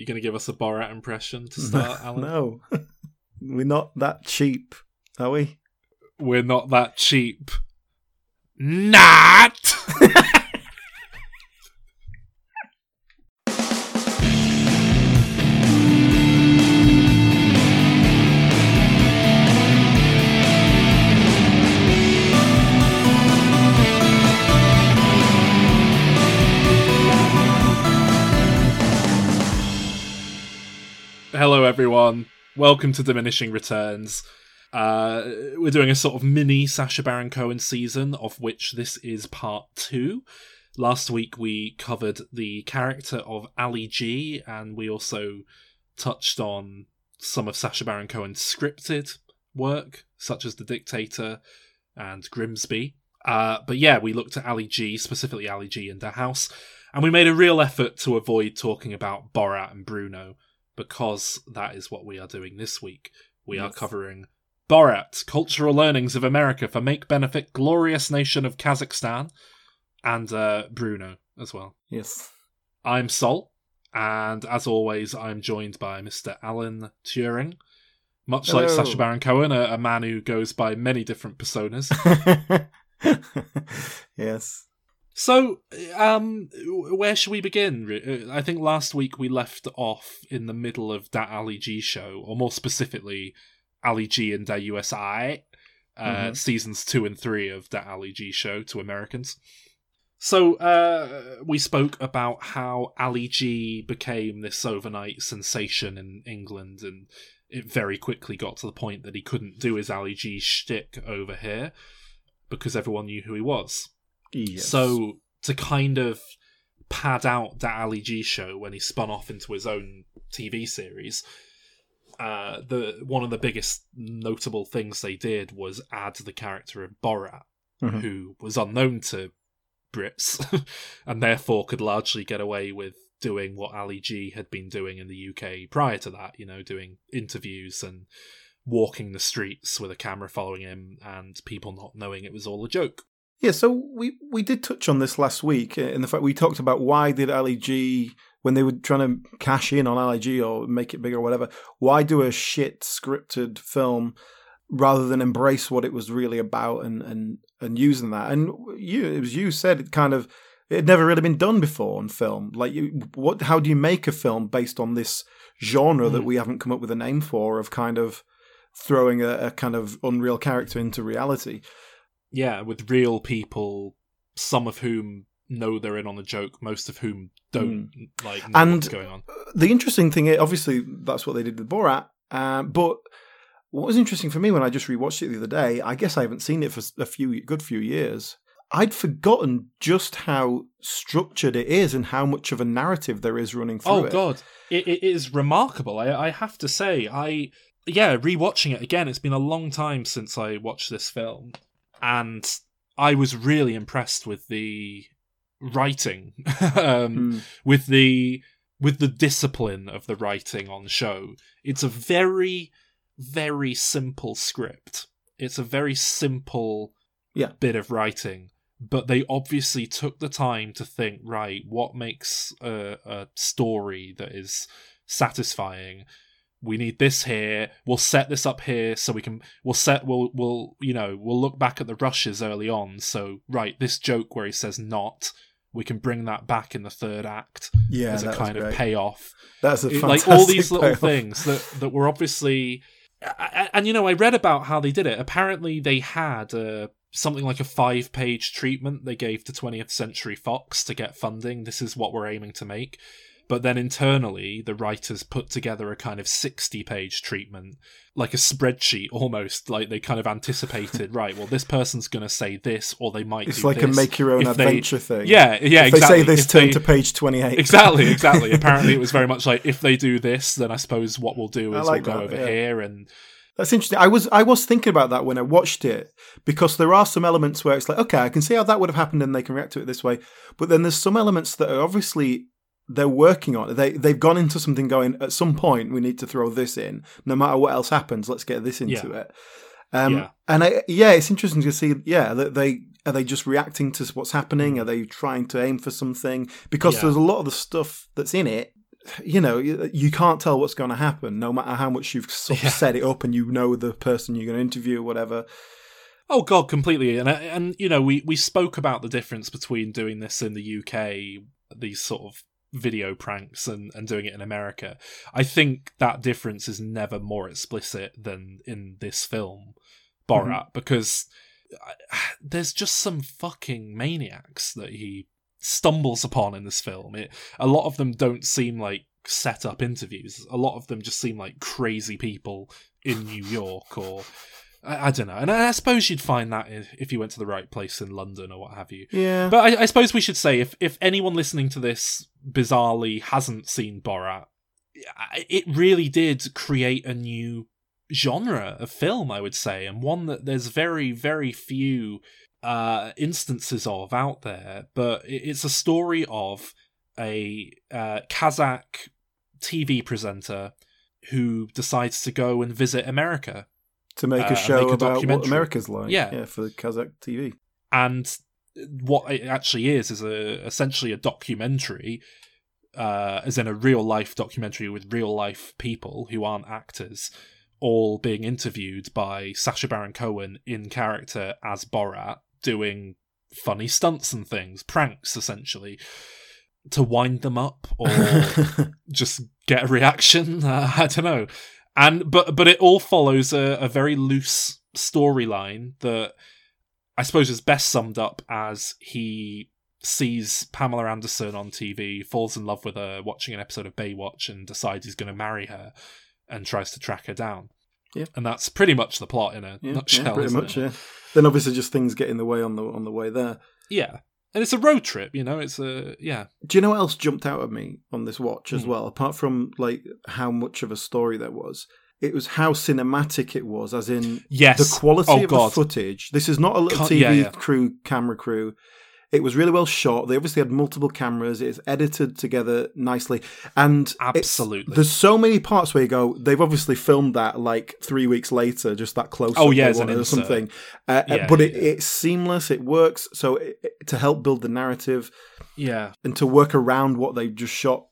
You going to give us a Borat impression to start, Alan? No, we're not that cheap, are we? We're not that cheap. Not. everyone. Welcome to Diminishing Returns. Uh, we're doing a sort of mini Sacha Baron Cohen season, of which this is part two. Last week we covered the character of Ali G, and we also touched on some of Sacha Baron Cohen's scripted work, such as The Dictator and Grimsby. Uh, but yeah, we looked at Ali G, specifically Ali G and the house, and we made a real effort to avoid talking about Borat and Bruno because that is what we are doing this week. We are covering Borat, Cultural Learnings of America for Make Benefit Glorious Nation of Kazakhstan, and uh, Bruno as well. Yes. I'm Sol, and as always, I'm joined by Mr. Alan Turing. Much like Hello. Sacha Baron Cohen, a, a man who goes by many different personas. yes. So, um, where should we begin? Uh, I think last week we left off in the middle of that Ali G show, or more specifically, Ali G in da USAiii, uh, Mhm. seasons two and three of that Ali G show to Americans. So, uh, we spoke about how Ali G became this overnight sensation in England, and it very quickly got to the point that he couldn't do his Ali G shtick over here because everyone knew who he was. Yes. So to kind of pad out that Ali G show when he spun off into his own TV series, uh, the one of the biggest notable things they did was add the character of Borat, Mhm. who was unknown to Brits, and therefore could largely get away with doing what Ali G had been doing in the UK prior to that. You know, doing interviews and walking the streets with a camera following him, and people not knowing it was all a joke. Yeah, so we, we did touch on this last week uh, in the fact we talked about why did Ali G when they were trying to cash in on Ali G or make it bigger or whatever, why do a shit scripted film rather than embrace what it was really about and and and using that? And you it was you said it kind of it had never really been done before on film. Like you, what how do you make a film based on this genre that Mm. we haven't come up with a name for of kind of throwing a, a kind of unreal character into reality? Yeah, with real people, some of whom know they're in on the joke, most of whom don't like know And- what's going on. the interesting thing, is, obviously, that's what they did with Borat. Um, but what was interesting for me when I just rewatched it the other day, I guess I haven't seen it for a few good few years. I'd forgotten just how structured it is and how much of a narrative there is running through Oh it. god, it, it is remarkable. I, I have to say, I yeah, rewatching it again. It's been a long time since I watched this film, and I was really impressed with the writing, um, Mm. with the with the discipline of the writing on show. It's a very very simple script. It's a very simple Yeah. bit of writing, but they obviously took the time to think, right, what makes a, a story that is satisfying? We need this here. We'll set this up here so we can. We'll set. We'll. We'll. You know. We'll look back at the rushes early on. So right, this joke where he says "not," we can bring that back in the third act Yeah, as a kind of payoff That's a it- fantastic like all these little payoff. things that that were obviously and, you know i read about how they did it apparently they had uh, something like a five page treatment they gave to 20th century fox to get funding this is what we're aiming to make but then internally the writers put together a kind of 60 page treatment like a spreadsheet almost like they kind of anticipated right well this person's going to say this or they might It's like a make your own If they- adventure thing. yeah yeah If exactly they say this, If turn they- to page 28. exactly, exactly. Apparently, it was very much like if they do this, then I suppose what we'll do is like we'll go over yeah. here and That's interesting. I was I was thinking about that when I watched it because there are some elements where it's like, okay, I can see how that would have happened and they can react to it this way. But then there's some elements that are obviously they're working on. They they've gone into something going at some point we need to throw this in. No matter what else happens, let's get this into it. Um, Yeah. And I, yeah, it's interesting to see. Yeah, that they are they just reacting to what's happening? Are they trying to aim for something? Because Yeah. there's a lot of the stuff that's in it you know, you you can't tell what's going to happen, no matter how much you've sort of Yeah. set it up and you know the person you're going to interview or whatever. Oh god, completely. And and you know, we we spoke about the difference between doing this in the UK, these sort of video pranks, and and doing it in America. I think that difference is never more explicit than in this film, Borat, because uh, there's just some fucking maniacs that he stumbles upon in this film. It, a lot of them don't seem like set up interviews. A lot of them just seem like crazy people in New York or I, I don't know. And I, I suppose you'd find that if, if you went to the right place in London or what have you. Yeah. But I, I suppose we should say if if anyone listening to this bizarrely hasn't seen Borat, it really did create a new genre of film, I would say, and one that there's very very few uh, instances of out there. But it's a story of a uh, Kazakh TV presenter who decides to go and visit America to make uh, a and show make a about what. America's like. Yeah. Yeah, for Kazakh TV. and what it actually is is a essentially a documentary uh as in a real life documentary with real life people who aren't actors all being interviewed by Sacha Baron Cohen in character as Borat doing funny stunts and things pranks essentially to wind them up or just get a reaction. Uh, I don't know. And but but it all follows a, a very loose storyline that I suppose is best summed up as he sees Pamela Anderson on TV, falls in love with her, watching an episode of Baywatch, and decides he's going to marry her, and tries to track her down. Yeah. and that's pretty much the plot in a yeah, nutshell. yeah, pretty much. it? Yeah. Then obviously just things get in the way on the on the way there. yeah, and it's a road trip. You know, it's a yeah. Do you know what else jumped out at me on this watch as Hmm. well? Apart from like how much of a story there was, it was how cinematic it was. As in Yes, the quality Oh, of God. the footage. This is not a little Can't- TV yeah, yeah. crew, camera crew. It was really well shot. They obviously had multiple cameras. It's edited together nicely, and Absolutely. there's so many parts where you go. They've obviously filmed that like three weeks later, just that close. Oh, yeah, they as an wanted or something. Uh, uh, Yeah, but it, yeah. it's seamless. It works. So it, it- to help build the narrative yeah, and to work around what they just shot,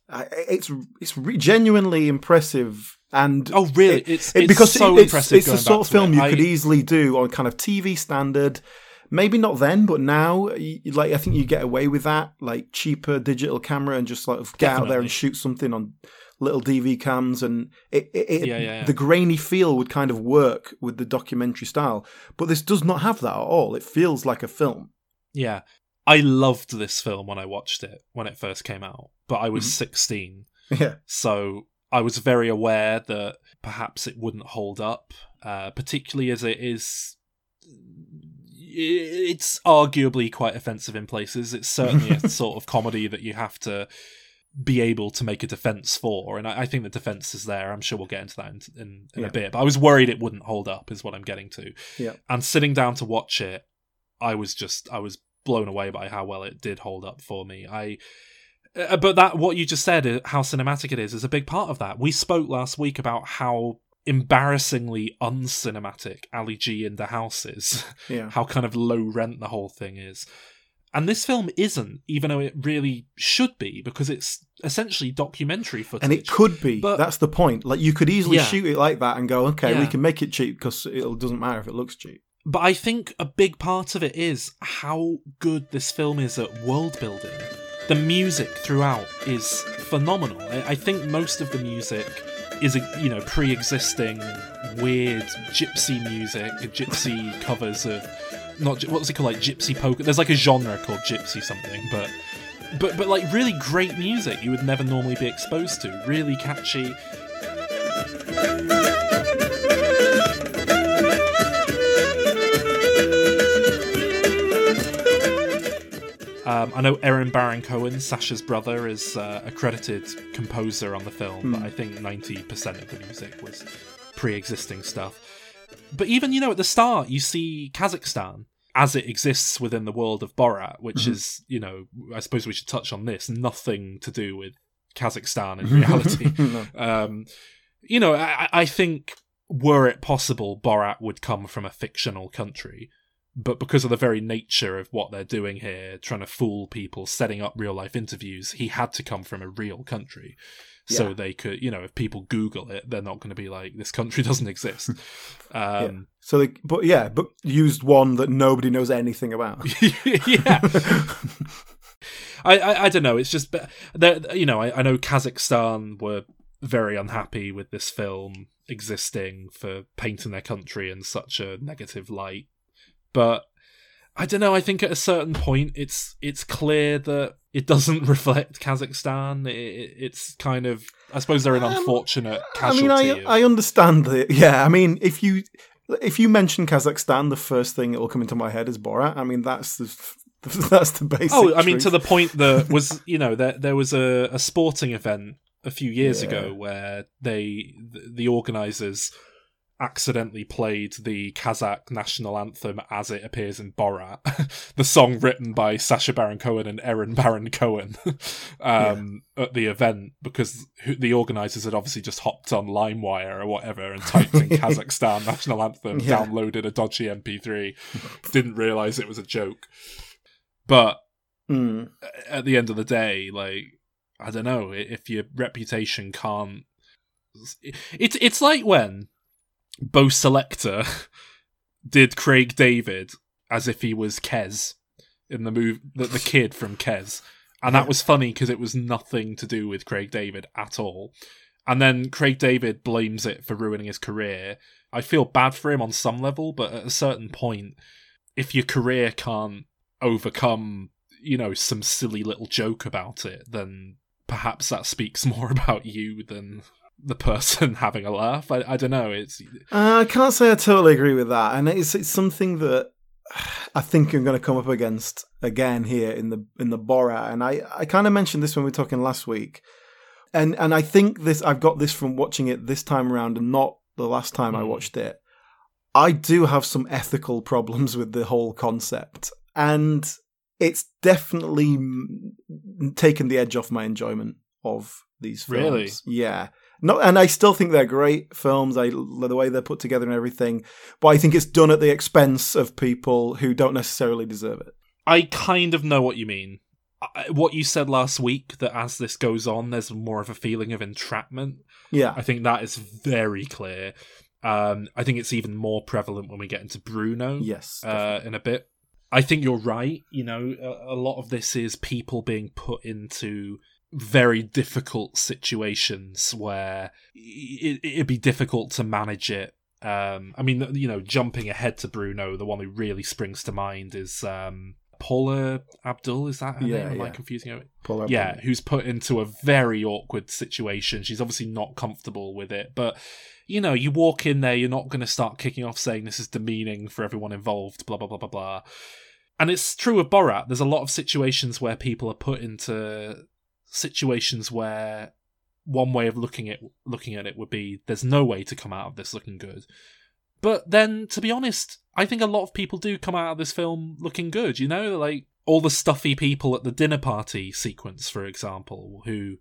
it's it's genuinely impressive. And Oh, really? it- It's- it- it's because so it's, impressive It's the sort of film it. you I- could easily do on kind of TV standard. Maybe not then, but now, like I think you get away with that, like cheaper digital camera, and just sort of get out there and shoot something on little DV cams, and it, it, it- Yeah, yeah, yeah. the grainy feel would kind of work with the documentary style. But this does not have that at all. It feels like a film. yeah. I loved this film when I watched it when it first came out, but I was Mhm. 16, Yeah, so I was very aware that perhaps it wouldn't hold up, uh, particularly as it is. It's arguably quite offensive in places. It's certainly a sort of comedy that you have to be able to make a defense for, and I, I think the defense is there. I'm sure we'll get into that in, in, in Yeah. a bit. But I was worried it wouldn't hold up, is what I'm getting to. Yeah. And sitting down to watch it, I was just I was blown away by how well it did hold up for me. I. Uh, but that what you just said, uh, how cinematic it is, is a big part of that. We spoke last week about how embarrassingly uncinematic Ali G in the house is, yeah. how kind of low rent the whole thing is. And this film isn't, even though it really should be, because it's essentially documentary footage. And it could be. But- That's the point. Like you could easily Yeah. shoot it like that and go, okay, we can make it cheap because it doesn't matter if it looks cheap. But I think a big part of it is how good this film is at world building. The music throughout is phenomenal. I think most of the music is, a you know, pre-existing weird gypsy music, gypsy covers of not what's it called, like gypsy poker. There's like a genre called gypsy something, but but but like really great music you would never normally be exposed to. Really catchy. Um, I know Erran Baron Cohen, Sacha's brother, is uh, a credited composer on the film, but I think 90% of the music was pre existing stuff. But even, you know, at the start, you see Kazakhstan as it exists within the world of Borat, which Mhm. is, you know, I suppose we should touch on this, nothing to do with Kazakhstan in reality. No. um, you know, I, I think were it possible, Borat would come from a fictional country, but because of the very nature of what they're doing here, trying to fool people, setting up real life interviews, he had to come from a real country. so Yeah. they could, you know, if people Google it, they're not going to be like, "This country doesn't exist." Um, So they, but yeah, but used one that nobody knows anything about. yeah. I, I I don't know. It's just you know I, I know Kazakhstan were very unhappy with this film existing for painting their country in such a negative light, but I don't know. I think at a certain point, it's it's clear that it doesn't reflect Kazakhstan. It, it- it's kind of I suppose they're an Um, unfortunate I mean. I of- I understand that. Yeah, I mean, if you if you mention Kazakhstan, the first thing that will come into my head is Borat. I mean, that's the that's the basic. Oh, I mean, truth. to the point that was, you know, there there was a, a sporting event a few years Yeah. ago where they the, the organizers accidentally played the Kazakh national anthem as it appears in Borat, the song written by Sacha Baron Cohen and Erran Baron Cohen, um, at the event because the organizers had obviously just hopped on LimeWire or whatever and typed in Kazakhstan national anthem, Yeah. downloaded a dodgy MP3, didn't realize it was a joke. But Mm. at the end of the day, like I don't know if your reputation can't. It's it's like when Bo' Selecta did Craig David as if he was Kes in the move the, the kid from Kes, and that was funny because it was nothing to do with Craig David at all. And then Craig David blames it for ruining his career. I feel bad for him on some level, but at a certain point, if your career can't overcome, you know, some silly little joke about it, then perhaps that speaks more about you than the person having a laugh. I, I don't know. It's Uh, I can't say I totally agree with that, and it's it's something that I think I'm going to come up against again here in the in the Borat, and I I kind of mentioned this when we were talking last week, and and I think this I've got this from watching it this time around and not the last time I Hmm. watched it. I do have some ethical problems with the whole concept, and it's definitely mm, taken the edge off my enjoyment of these films. Really? Yeah. No, and I still think they're great films. I the way they're put together and everything, but I think it's done at the expense of people who don't necessarily deserve it. I kind of know what you mean. What you said last week that as this goes on, there's more of a feeling of entrapment. Yeah, I think that is very clear. Um, I think it's even more prevalent when we get into Bruno. yes, uh, in a bit. I think you're right. You know, a, a lot of this is people being put into very difficult situations where it, it'd be difficult to manage it. Um, I mean, you know, jumping ahead to Bruno, the one who really springs to mind is um, Paula Abdul. Is that her Yeah, name? Am I yeah. confusing it? Paul Abdul. yeah, who's put into a very awkward situation. She's obviously not comfortable with it, but you know, you walk in there, you're not going to start kicking off saying this is demeaning for everyone involved, blah blah blah blah blah. And it's true of Borat. There's a lot of situations where people are put into situations where one way of looking at looking at it would be there's no way to come out of this looking good. But then, to be honest, I think a lot of people do come out of this film looking good. You know, like all the stuffy people at the dinner party sequence, for example, who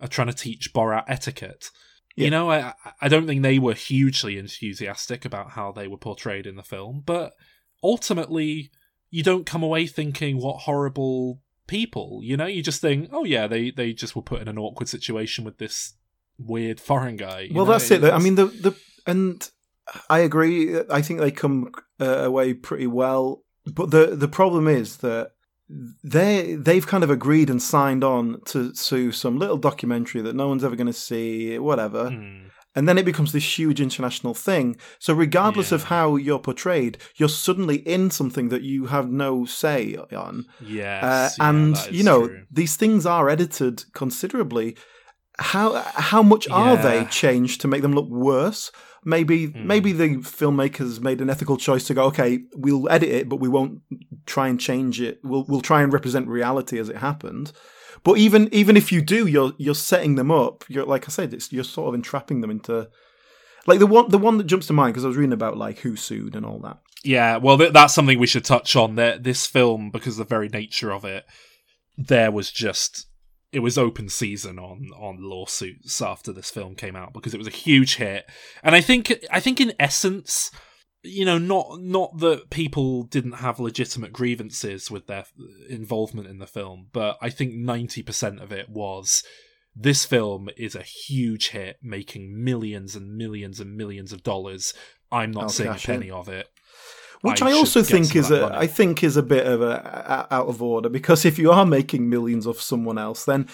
are trying to teach Borat etiquette. Yeah. You know, I I don't think they were hugely enthusiastic about how they were portrayed in the film, but ultimately, you don't come away thinking what horrible people. You know, you just think, oh yeah, they they just were put in an awkward situation with this weird foreign guy. Well, know? that's it. I mean, the the and I agree. I think they come uh, away pretty well. But the the problem is that they they've kind of agreed and signed on to to some little documentary that no one's ever going to see, whatever. Hmm. And then it becomes this huge international thing. So regardless of how you're portrayed, you're suddenly in something that you have no say on. Yes, Uh, yeah, and you know true. these things are edited considerably. How how much are they changed to make them look worse? Maybe Hmm. maybe the filmmakers made an ethical choice to go. Okay, we'll edit it, but we won't try and change it. We'll we'll try and represent reality as it happened. But even even if you do, you're you're setting them up. You're like I said, it's you're sort of entrapping them into like the one the one that jumps to mind because I was reading about like who sued and all that. Yeah, well, th- that's something we should touch on. That this film, because of the very nature of it, there was just it was open season on on lawsuits after this film came out because it was a huge hit, and I think I think in essence, you know, not not that people didn't have legitimate grievances with their involvement in the film, but I think ninety percent of it was This film is a huge hit, making millions and millions and millions of dollars. I'm not I'll seeing a penny of it. Which I I, also think is a money. I think is a bit of a, a- out of order because if you are making millions off someone else, then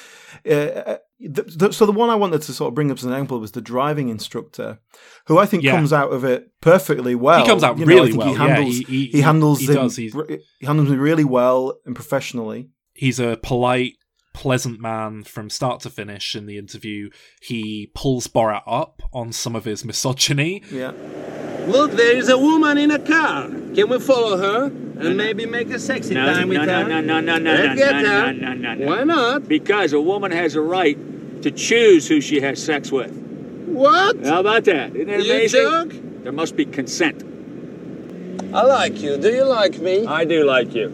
uh, the, the, so the one I wanted to sort of bring up as an example was the driving instructor, who I think Yeah. comes out of it perfectly well. he comes out You really think well. He handles yeah, he, he, handles he him, does. He's, he handles him really well and professionally. he's a polite, pleasant man from start to finish. In the interview, he pulls Borat up on some of his misogyny. Yeah, Look, there is a woman in a car. Can we follow her and maybe make a sexy No, time with no, her? no, no, no, no, Let's no, get no, her. no, no, no. Why not? Because a woman has a right to choose who she has sex with. What? How about that? Isn't it You amazing? joke? There must be consent. I like you. Do you like me? I do like you.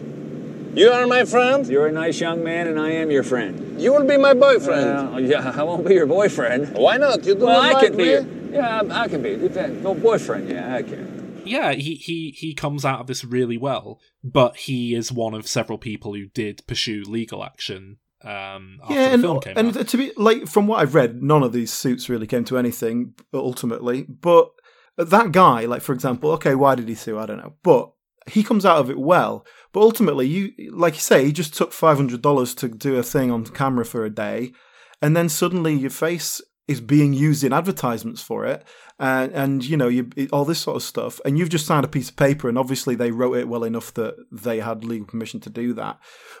You are my friend. You're a nice young man, and I am your friend. You will be my boyfriend. Well, yeah, I won't be your boyfriend. Why not? You do Well, not I like can be. me. Your, yeah, I can be. Depend- No boyfriend. Yeah, I can. Yeah, he, he he comes out of this really well, but he is one of several people who did pursue legal action um, after yeah, the and, film came and to be like from what I've read, none of these suits really came to anything ultimately. But that guy, like for example, okay, why did he sue? I don't know, but he comes out of it well. But ultimately, you like you say, he just took five hundred dollars to do a thing on camera for a day, and then suddenly your face is being used in advertisements for it, and and you know you all this sort of stuff, and you've just signed a piece of paper, and obviously they wrote it well enough that they had legal permission to do that,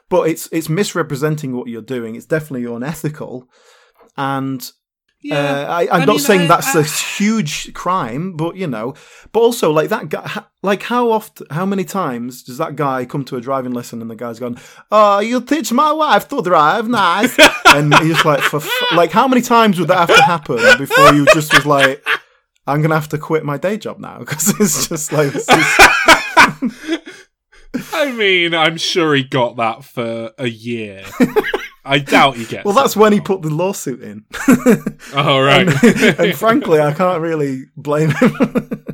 but it's it's misrepresenting what you're doing. It's definitely unethical, and yeah, uh, I, I'm I not mean, saying I- that's a I- huge crime, but you know, but also like that guy, like how often, how many times does that guy come to a driving lesson and the guy's gone, "Oh, you teach my wife to drive, nice," and he's like, "For f-, like how many times would that have to happen before you just was like, I'm gonna have to quit my day job now because it's just like." I mean, I'm sure he got that for a year. I doubt he gets. well, that's it when he put the lawsuit in. Oh right. and, and frankly, I can't really blame him.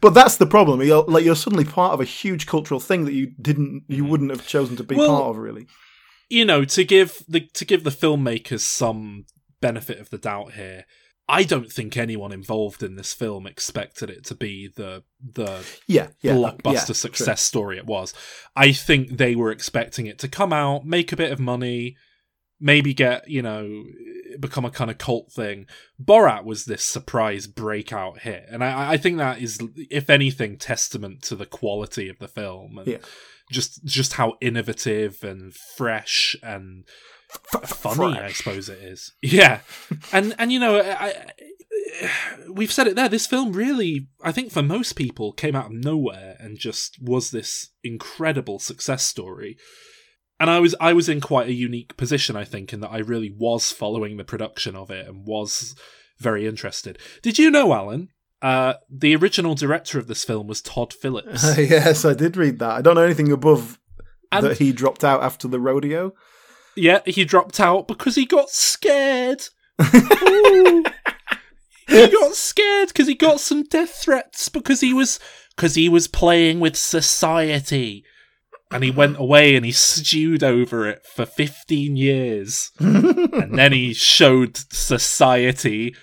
but that's the problem. You're like you're suddenly part of a huge cultural thing that you didn't, you mm-hmm. wouldn't have chosen to be Well- part of, really. you know, to give the to give the filmmakers some benefit of the doubt here, I don't think anyone involved in this film expected it to be the the Yeah, yeah, blockbuster yeah, success story it was. I think they were expecting it to come out, make a bit of money, maybe get, you know, become a kind of cult thing. Borat was this surprise breakout hit. And I, I think that is, if anything, testament to the quality of the film. And Yeah. Just just how innovative and fresh and F- funny, I suppose it is. Yeah, and and you know, I, I, we've said it there. This film really, I think, for most people, came out of nowhere and just was this incredible success story. And I was I was in quite a unique position, I think, in that I really was following the production of it and was very interested. Did you know, Alan? Uh, the original director of this film was Todd Phillips. yes, I did read that. I don't know anything above And- that he dropped out after the rodeo. Yeah, he dropped out because he got scared. He got scared because he got some death threats because he was because he was playing with society. And he went away and he stewed over it for 15 years. and then he showed society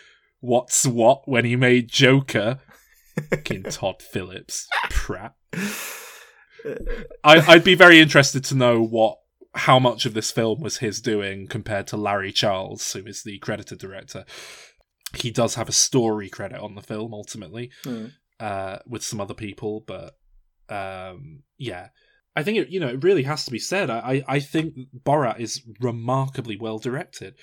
what's what when he made Joker. Fucking Todd Phillips. Prat. I, I'd be very interested to know what how much of this film was his doing compared to Larry Charles, who is the credited director. He does have a story credit on the film ultimately, Mm. uh, with some other people, but um, yeah, I think it you know it really has to be said. I I I think Borat is remarkably well directed.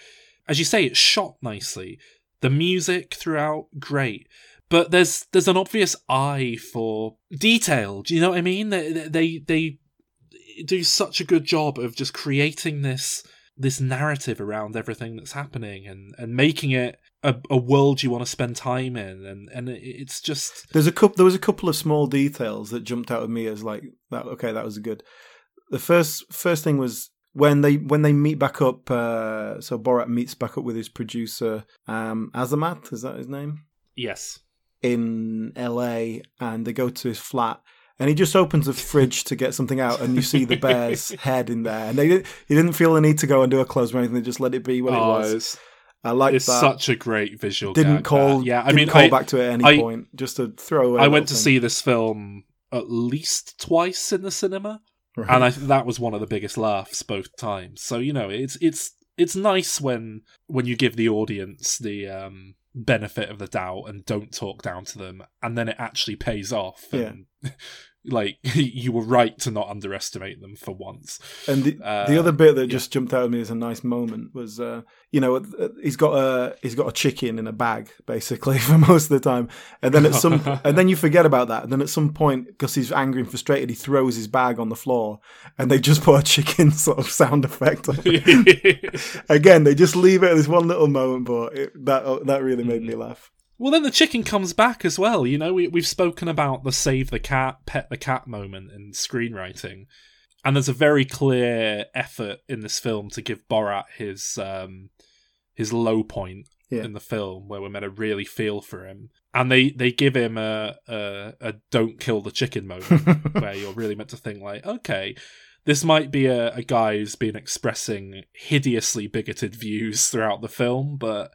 As you say, it's shot nicely. The music throughout, great. But there's there's an obvious eye for detail. Do you know what I mean? They they they do such a good job of just creating this this narrative around everything that's happening and and making it a, a world you want to spend time in and and it's just There's a couple. There was a couple of small details that jumped out at me as like that. Okay, that was good. The first first thing was when they when they meet back up. Uh, so Borat meets back up with his producer um, Azamat. Is that his name? yes in LA and they go to his flat and he just opens the fridge to get something out, and you see the bear's head in there, and they did, he didn't feel the need to go and do a close or anything; they just let it be what it Oh, was. it's, I like it's that. such a great visual. didn't gag, call, that. Yeah, I didn't mean, call I, back to it at any I- point, just to throw away. I a went to little see this film at least twice in the cinema, thing. and I that was one of the biggest laughs both times. So you know, it's it's it's nice when when you give the audience the um, benefit of the doubt and don't talk down to them, and then it actually pays off. Yeah. Like you were right to not underestimate them for once. And the, Uh, the other bit that yeah. just jumped out at me as a nice moment was, uh, you know, he's got a he's got a chicken in a bag basically for most of the time, and then at some and then you forget about that, and then at some point because he's angry and frustrated, he throws his bag on the floor, and they just put a chicken sort of sound effect. on it. Again, they just leave it at this one little moment, but it, that that really made me laugh. Well, then the chicken comes back as well. You know, we, we've spoken about the save the cat, pet the cat moment in screenwriting. And there's a very clear effort in this film to give Borat his um, his low point Yeah. in the film, where we're meant to really feel for him. And they, they give him a, a a don't kill the chicken moment, where you're really meant to think like, okay, this might be a, a guy who's been expressing hideously bigoted views throughout the film, but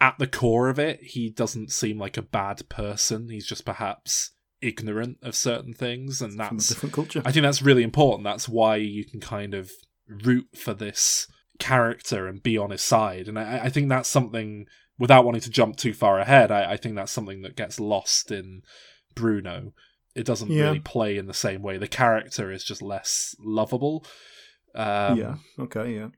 at the core of it, he doesn't seem like a bad person. He's just perhaps ignorant of certain things, and From a that's different culture. I think that's really important. That's why you can kind of root for this character and be on his side. And I, I think that's something, without wanting to jump too far ahead, I, I think that's something that gets lost in Bruno. It doesn't Yeah. really play in the same way. The character is just less lovable. Um, yeah. Okay. Yeah.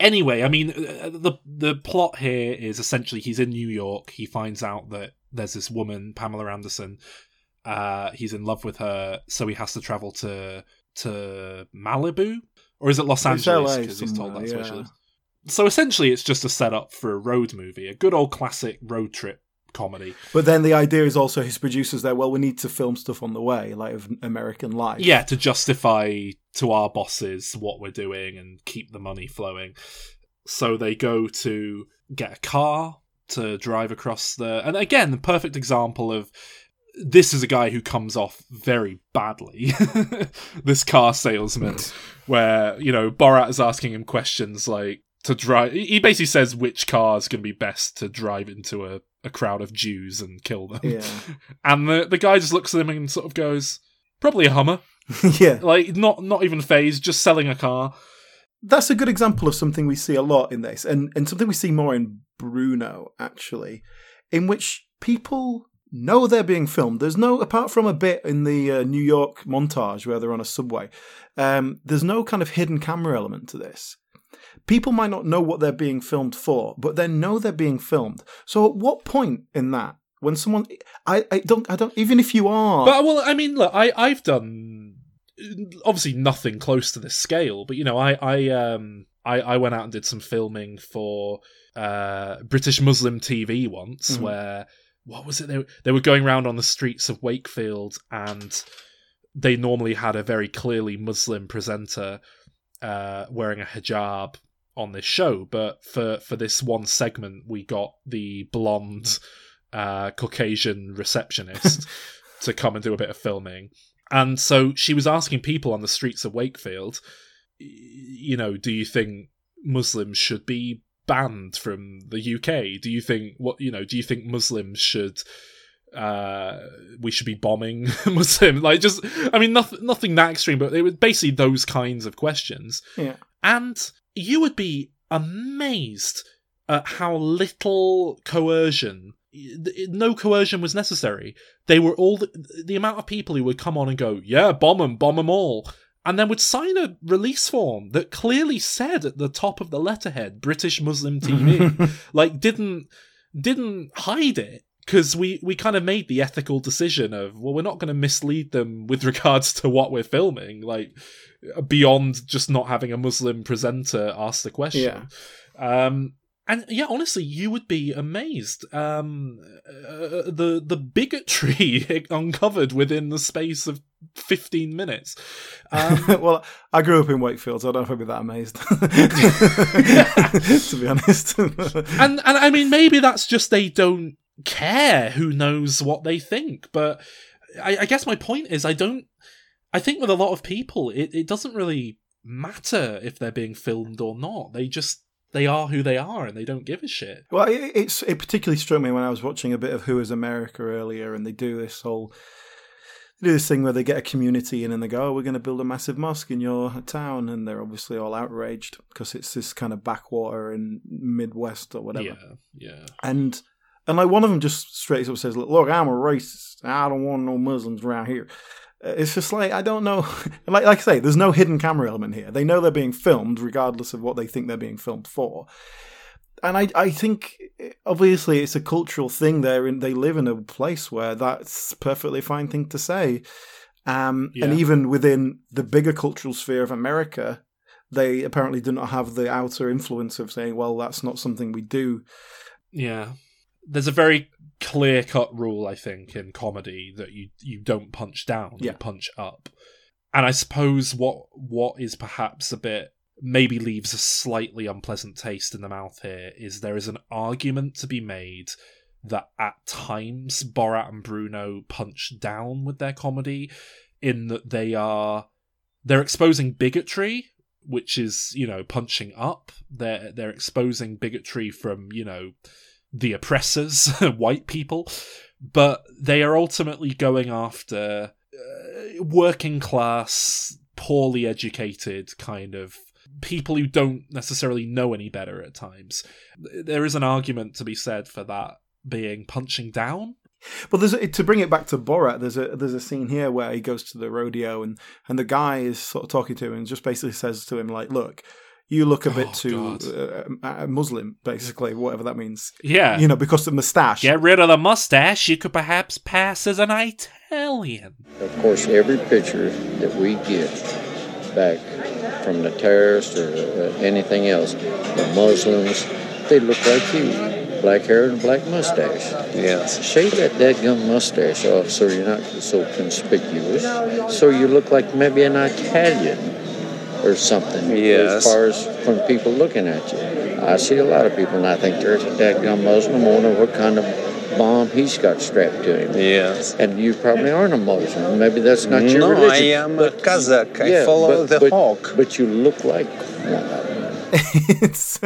Anyway, I mean, uh, the the plot here is essentially he's in New York. He finds out that there's this woman, Pamela Anderson. Uh, he's in love with her, so he has to travel to to Malibu, or is it Los It's Angeles? Because he's told that's where she lives. So essentially, it's just a setup for a road movie, a good old classic road trip comedy. But then the idea is also his producers there. Well, we need to film stuff on the way, like of American life. Yeah, to justify to our bosses what we're doing and keep the money flowing. So they go to get a car to drive across the. And again, the perfect example of this is a guy who comes off very badly. this car salesman, where, you know, Borat is asking him questions like to drive. He basically says which car is going to be best to drive into a, a crowd of Jews and kill them. Yeah. And the, the guy just looks at him and sort of goes, probably a Hummer yeah. like not not even phased, just selling a car. That's a good example of something we see a lot in this, and, and something we see more in Bruno, actually, in which people know they're being filmed. There's no, apart from a bit in the uh, New York montage where they're on a subway, um, there's no kind of hidden camera element to this. People might not know what they're being filmed for, but they know they're being filmed. So at what point in that, when someone, I, I don't, I don't, even if you are, But well, I mean, look, I I've done obviously nothing close to this scale, but you know, I I um I I went out and did some filming for uh British Muslim TV once, Mhm. where what was it they were, they were going around on the streets of Wakefield and they normally had a very clearly Muslim presenter uh, wearing a hijab on this show, but for for this one segment, we got the blonde uh, Caucasian receptionist to come and do a bit of filming, and so she was asking people on the streets of Wakefield, you know, do you think Muslims should be banned from the UK? Do you think what you know? Do you think Muslims should? uh we should be bombing muslim like just i mean nothing nothing that extreme but it was basically those kinds of questions yeah, and you would be amazed at how little coercion no coercion was necessary. They were all the, the amount of people who would come on and go yeah bomb them bomb them all. And then would sign a release form that clearly said at the top of the letterhead british muslim tv like didn't didn't hide it because we we kind of made the ethical decision of well we're not going to mislead them with regards to what we're filming like beyond just not having a muslim presenter ask the question um and yeah honestly you would be amazed um uh, the the bigotry uncovered within the space of 15 minutes um well, I grew up in Wakefield, so I don't know if I'd be that amazed. to be honest. and and I mean maybe that's just they don't care who knows what they think but I, I guess my point is I don't. I think with a lot of people, it, it doesn't really matter if they're being filmed or not. They just they are who they are and they don't give a shit. Well, it, it's it particularly struck me when I was watching a bit of Who Is America earlier, and they do this whole they do this thing where they get a community in and they go, "Oh, we're going to build a massive mosque in your town," and they're obviously all outraged because it's this kind of backwater in Midwest or whatever. Yeah, yeah. And and like one of them just straight up says, "Look, I'm a racist. I don't want no Muslims around here." Uh, It's just like I don't know. like like I say, there's no hidden camera element here. They know they're being filmed, regardless of what they think they're being filmed for. And I I think obviously it's a cultural thing there, and they live in a place where that's a perfectly fine thing to say. Um, And even within the bigger cultural sphere of America, they apparently do not have the outer influence of saying, "Well, that's not something we do." Yeah. There's a very clear cut rule, I think, in comedy that you, you don't punch down, you punch up. And I suppose what what is perhaps a bit maybe leaves a slightly unpleasant taste in the mouth here is there is an argument to be made that at times Borat and Bruno punch down with their comedy in that they are they're exposing bigotry which is you know punching up they're they're exposing bigotry from you know the oppressors white people but they are ultimately going after uh, working class poorly educated kind of people who don't necessarily know any better at times there is an argument to be said for that being punching down But there's a, to bring it back to Borat. There's a there's a scene here where he goes to the rodeo and and the guy is sort of talking to him and just basically says to him like, "Look, you look a bit Oh, too God. uh, uh, Muslim, basically, whatever that means. yeah You know, because of the mustache. Get rid of the mustache, you could perhaps pass as an Italian. Of course, every picture that we get back from the terrorists or uh, anything else, the Muslims, they look like you. Black hair and a black mustache. Yes. Shave that dead gum mustache off so you're not so conspicuous. So you look like maybe an Italian or something. Yes. As far as from people looking at you. I see a lot of people and I think there's a dead gum Muslim. Wonder what kind of bomb he's got strapped to him. Yes. And you probably aren't a Muslim. Maybe that's not your No, religion. No, I am a Kazakh. I Yeah, follow but- the but- hawk. But you look like one of them. It's,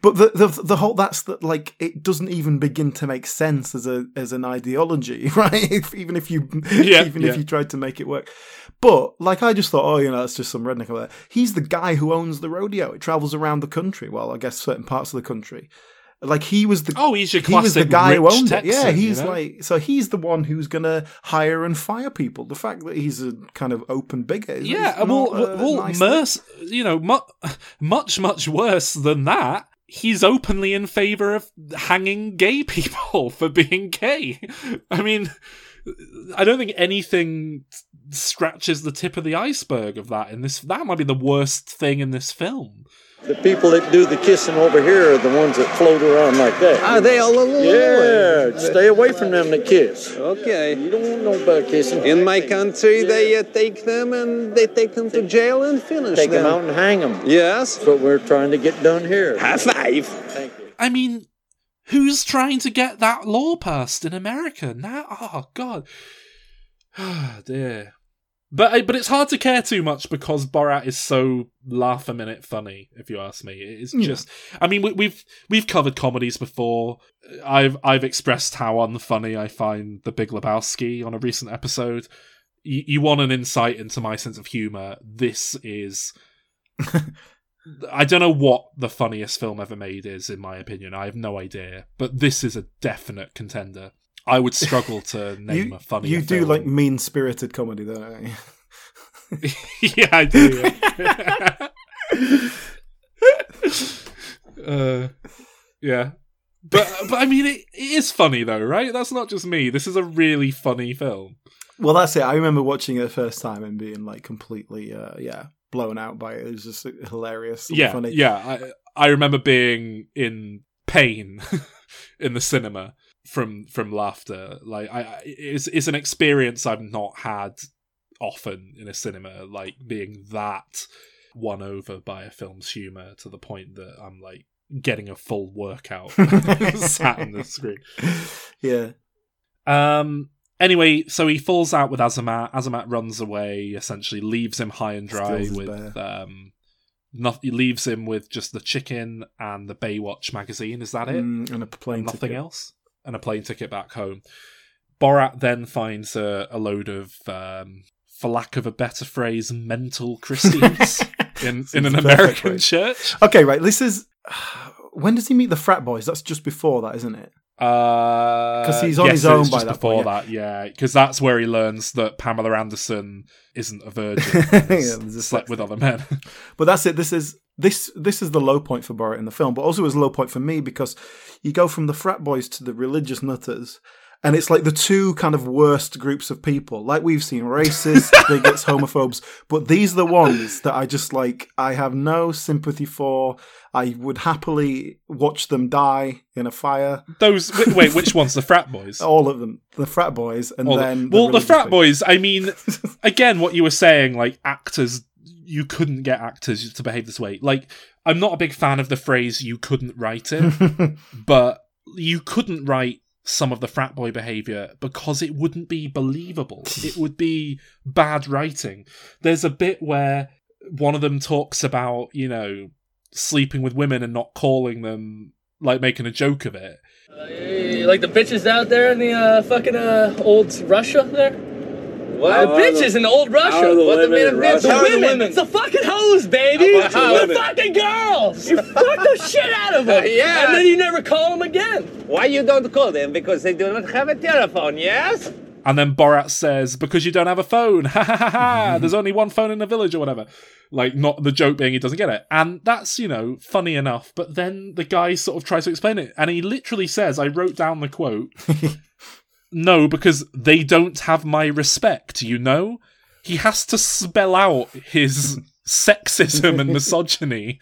but the, the the whole that's that like it doesn't even begin to make sense as a as an ideology, right? If, even if you Yeah, even yeah. if you tried to make it work. But like I just thought, oh, you know, it's just some redneck over there. He's the guy who owns the rodeo. It travels around the country. Well, I guess certain parts of the country. Like he was the Oh, he's your he was the classic guy who owned Texan, it. Yeah, you he's know? like so he's the one who's gonna hire and fire people. The fact that he's a kind of open bigot. Is, Yeah, well, well, nice. Merce, you know, mu- much, much worse than that. He's openly in favor of hanging gay people for being gay. I mean, I don't think anything scratches the tip of the iceberg of that in this. That might be the worst thing in this film. The people that do the kissing over here are the ones that float around like that. Are they all alone? Yeah, stay away from them that kiss. Okay. You don't want no better kissing. In my country, they uh, take them and they take them to jail and finish them. Take them them. out and hang them. Yes. That's what we're trying to get done here. High five. Thank you. I mean, who's trying to get that law passed in America now? Oh God, oh dear. But uh, but it's hard to care too much because Borat is so laugh a minute funny. If you ask me, it's Yeah. just. I mean, we, we've we've covered comedies before. I've I've expressed how unfunny I find The Big Lebowski on a recent episode. You, you want an insight into my sense of humor? This is. I don't know what the funniest film ever made is, in my opinion. I have no idea, but this is a definite contender. I would struggle to name You, a funny. you do like mean spirited comedy, though. Don't you? yeah, I do. yeah. uh, yeah, but but I mean, it, it is funny though, right? That's not just me. This is a really funny film. Well, that's it. I remember watching it the first time and being like completely, uh, yeah, blown out by it. It was just hilarious. and yeah, funny. yeah. I I remember being in pain in the cinema from from laughter. Like I, I it's it's an experience I've not had often in a cinema. Like being that won over by a film's humor to the point that I'm like getting a full workout sat on the screen. yeah. Um. Anyway, so he falls out with Azamat. Azamat runs away, essentially leaves him high and dry Steals with um, no, he leaves him with just the chicken and the Baywatch magazine. Is that it? Mm, and a plane Nothing ticket. else, and a plane ticket back home. Borat then finds a, a load of, um, for lack of a better phrase, mental Christians in in an It's a perfect American phrase. church. Okay, right. This is when does he meet the frat boys? That's just before that, isn't it? Because he's on his own by that before point, yeah. that, yeah. Because that's where he learns that Pamela Anderson isn't a virgin. Yeah, He's there's a slept with other men. But that's it. This is this this is the low point for Borat in the film, but also it was a low point for me because you go from the frat boys to the religious nutters, and it's like the two kind of worst groups of people. Like we've seen racists, bigots, homophobes, but these are the ones that I just like. I have no sympathy for. I would happily watch them die in a fire. Those wait, wait, which ones? The frat boys. All of them, the frat boys, and the- then well, the religious frat people. boys. I mean, again, what you were saying, like actors, you couldn't get actors to behave this way. Like, I'm not a big fan of the phrase "you couldn't write it," but you couldn't write some of the frat boy behavior because it wouldn't be believable. it would be bad writing. There's a bit where one of them talks about, you know, sleeping with women and not calling them, like making a joke of it. You like the bitches out there in the uh, fucking uh, old Russia there? What? the bitches in the old Russia. how the what women mean in Russia? The How are the women. women? It's the fucking hoes, baby. How about the the women? fucking girls. You fuck the shit out of them. Yeah. And then you never call them again. Why you don't call them? Because they do not have a telephone, yes? And then Borat says, "Because you don't have a phone, ha ha ha ha. Mm-hmm. There's only one phone in the village, or whatever." Like, not the joke being he doesn't get it, and that's you know funny enough. But then the guy sort of tries to explain it, and he literally says, "I wrote down the quote." no, because they don't have my respect. You know, he has to spell out his sexism and misogyny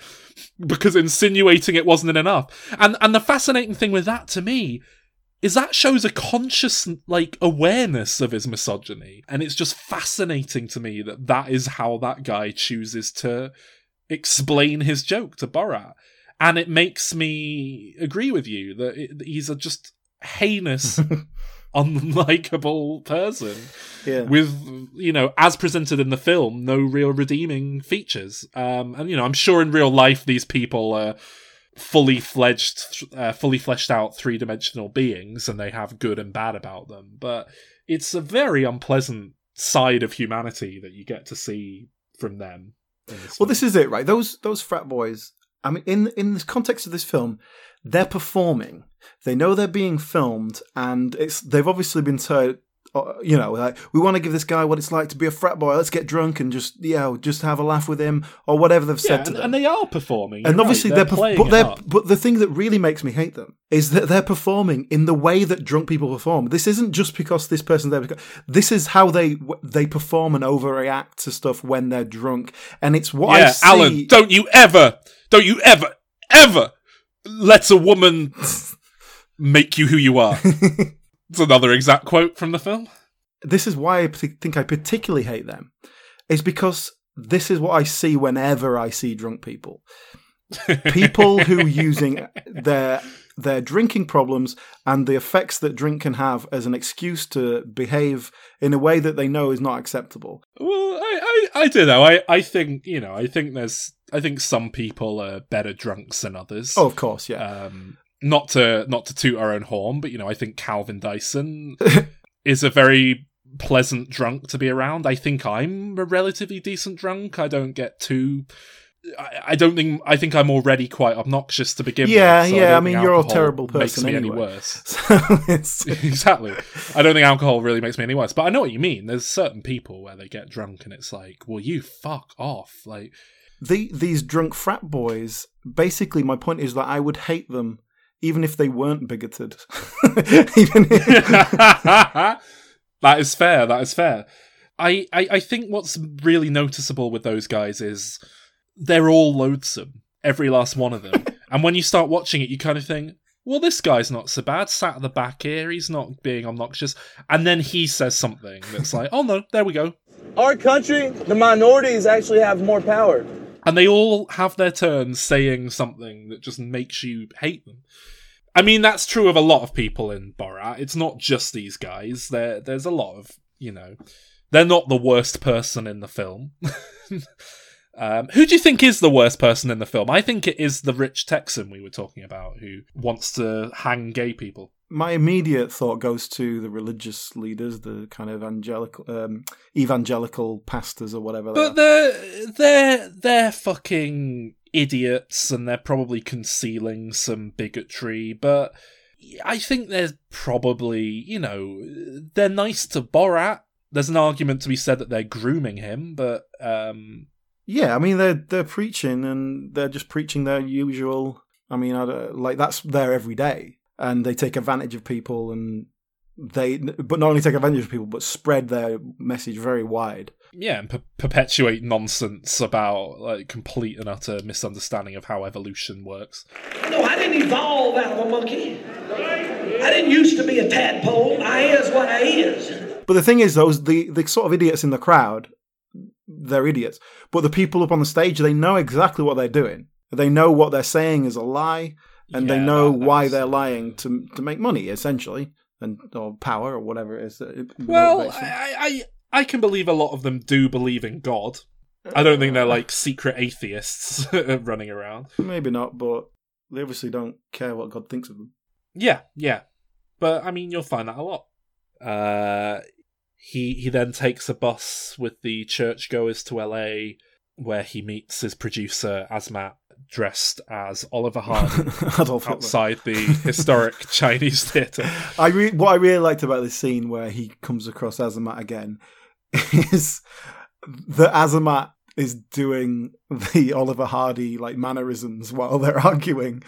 because insinuating it wasn't enough. And and the fascinating thing with that to me is that shows a conscious like awareness of his misogyny and it's just fascinating to me that that is how that guy chooses to explain his joke to Borat and it makes me agree with you that it, that he's a just heinous unlikable person Yeah. with you know as presented in the film no real redeeming features um and you know i'm sure in real life these people are fully fledged uh, fully fleshed out three-dimensional beings and they have good and bad about them but it's a very unpleasant side of humanity that you get to see from them this Well, film. this is it, right? Those those frat boys. I mean, in in the context of this film, they're performing. They know they're being filmed, and it's they've obviously been told, uh, you know, like we want to give this guy what it's like to be a frat boy. Let's get drunk and just yeah, just have a laugh with him or whatever they've yeah, said to and, them. and they are performing and obviously right, they're, they're, perf- but they're up. but the thing that really makes me hate them is that they're performing in the way that drunk people perform this isn't just because this person's there because- this is how they they perform and overreact to stuff when they're drunk and it's what i see Alan, don't you ever, don't you ever, ever let a woman make you who you are. It's another exact quote from the film. this is why i think i particularly hate them is because this is what i see whenever i see drunk people people who using their their drinking problems and the effects that drink can have as an excuse to behave in a way that they know is not acceptable. Well, I, I, I don't know. I, I think you know. I think there's. I think some people are better drunks than others. Oh, of course, yeah. Um, not to not to toot our own horn, but you know, I think Calvin Dyson is a very pleasant drunk to be around. I think I'm a relatively decent drunk. I don't get too. I, I don't think. I think I'm already quite obnoxious to begin Yeah, with. so yeah, don't I mean, you're a terrible makes person me any worse. So exactly. I don't think alcohol really makes me any worse. But I know what you mean. There's certain people where they get drunk and it's like, well, you fuck off. Like, the, these drunk frat boys, basically, my point is that I would hate them even if they weren't bigoted. even that is fair. That is fair. I, I, I think what's really noticeable with those guys is they're all loathsome, every last one of them. and when you start watching it, you kind of think, well, this guy's not so bad. Sat at the back here, he's not being obnoxious. And then he says something that's like, oh no, there we go. Our country, the minorities actually have more power. And they all have their turns saying something that just makes you hate them. I mean, that's true of a lot of people in Borat. It's not just these guys. There, there's a lot of, you know, they're not the worst person in the film. um, who do you think is the worst person in the film? I think it is the rich Texan we were talking about who wants to hang gay people. My immediate thought goes to the religious leaders, the kind of evangelical, um, evangelical pastors or whatever. they But are. they're they're they're fucking idiots, and they're probably concealing some bigotry. But I think there's probably you know they're nice to Borat. There's an argument to be said that they're grooming him, but um, Yeah, I mean they're they're preaching and they're just preaching their usual. I mean, I like that's there every day, and they take advantage of people, and they but not only take advantage of people, but spread their message very wide. yeah, and per- perpetuate nonsense about like complete and utter misunderstanding of how evolution works. No, I didn't evolve out of a monkey. I didn't used to be a tadpole. I is what I is. But the thing is, those the the sort of idiots in the crowd, they're idiots. But the people up on the stage, they know exactly what they're doing. They know what they're saying is a lie, and they know that- why they're lying to to make money, essentially, and or power or whatever it is. Well. I, I I can believe a lot of them do believe in God. I don't think they're like secret atheists running around. maybe not, but they obviously don't care what God thinks of them. Yeah, yeah. But I mean, you'll find that a lot. Uh, he he then takes a bus with the churchgoers to LA, where he meets his producer Azamat, dressed as Oliver Hardy outside the historic Chinese theatre. I re- what I really liked about this scene where he comes across Azamat again is that Azamat is doing the Oliver Hardy like mannerisms while they're arguing.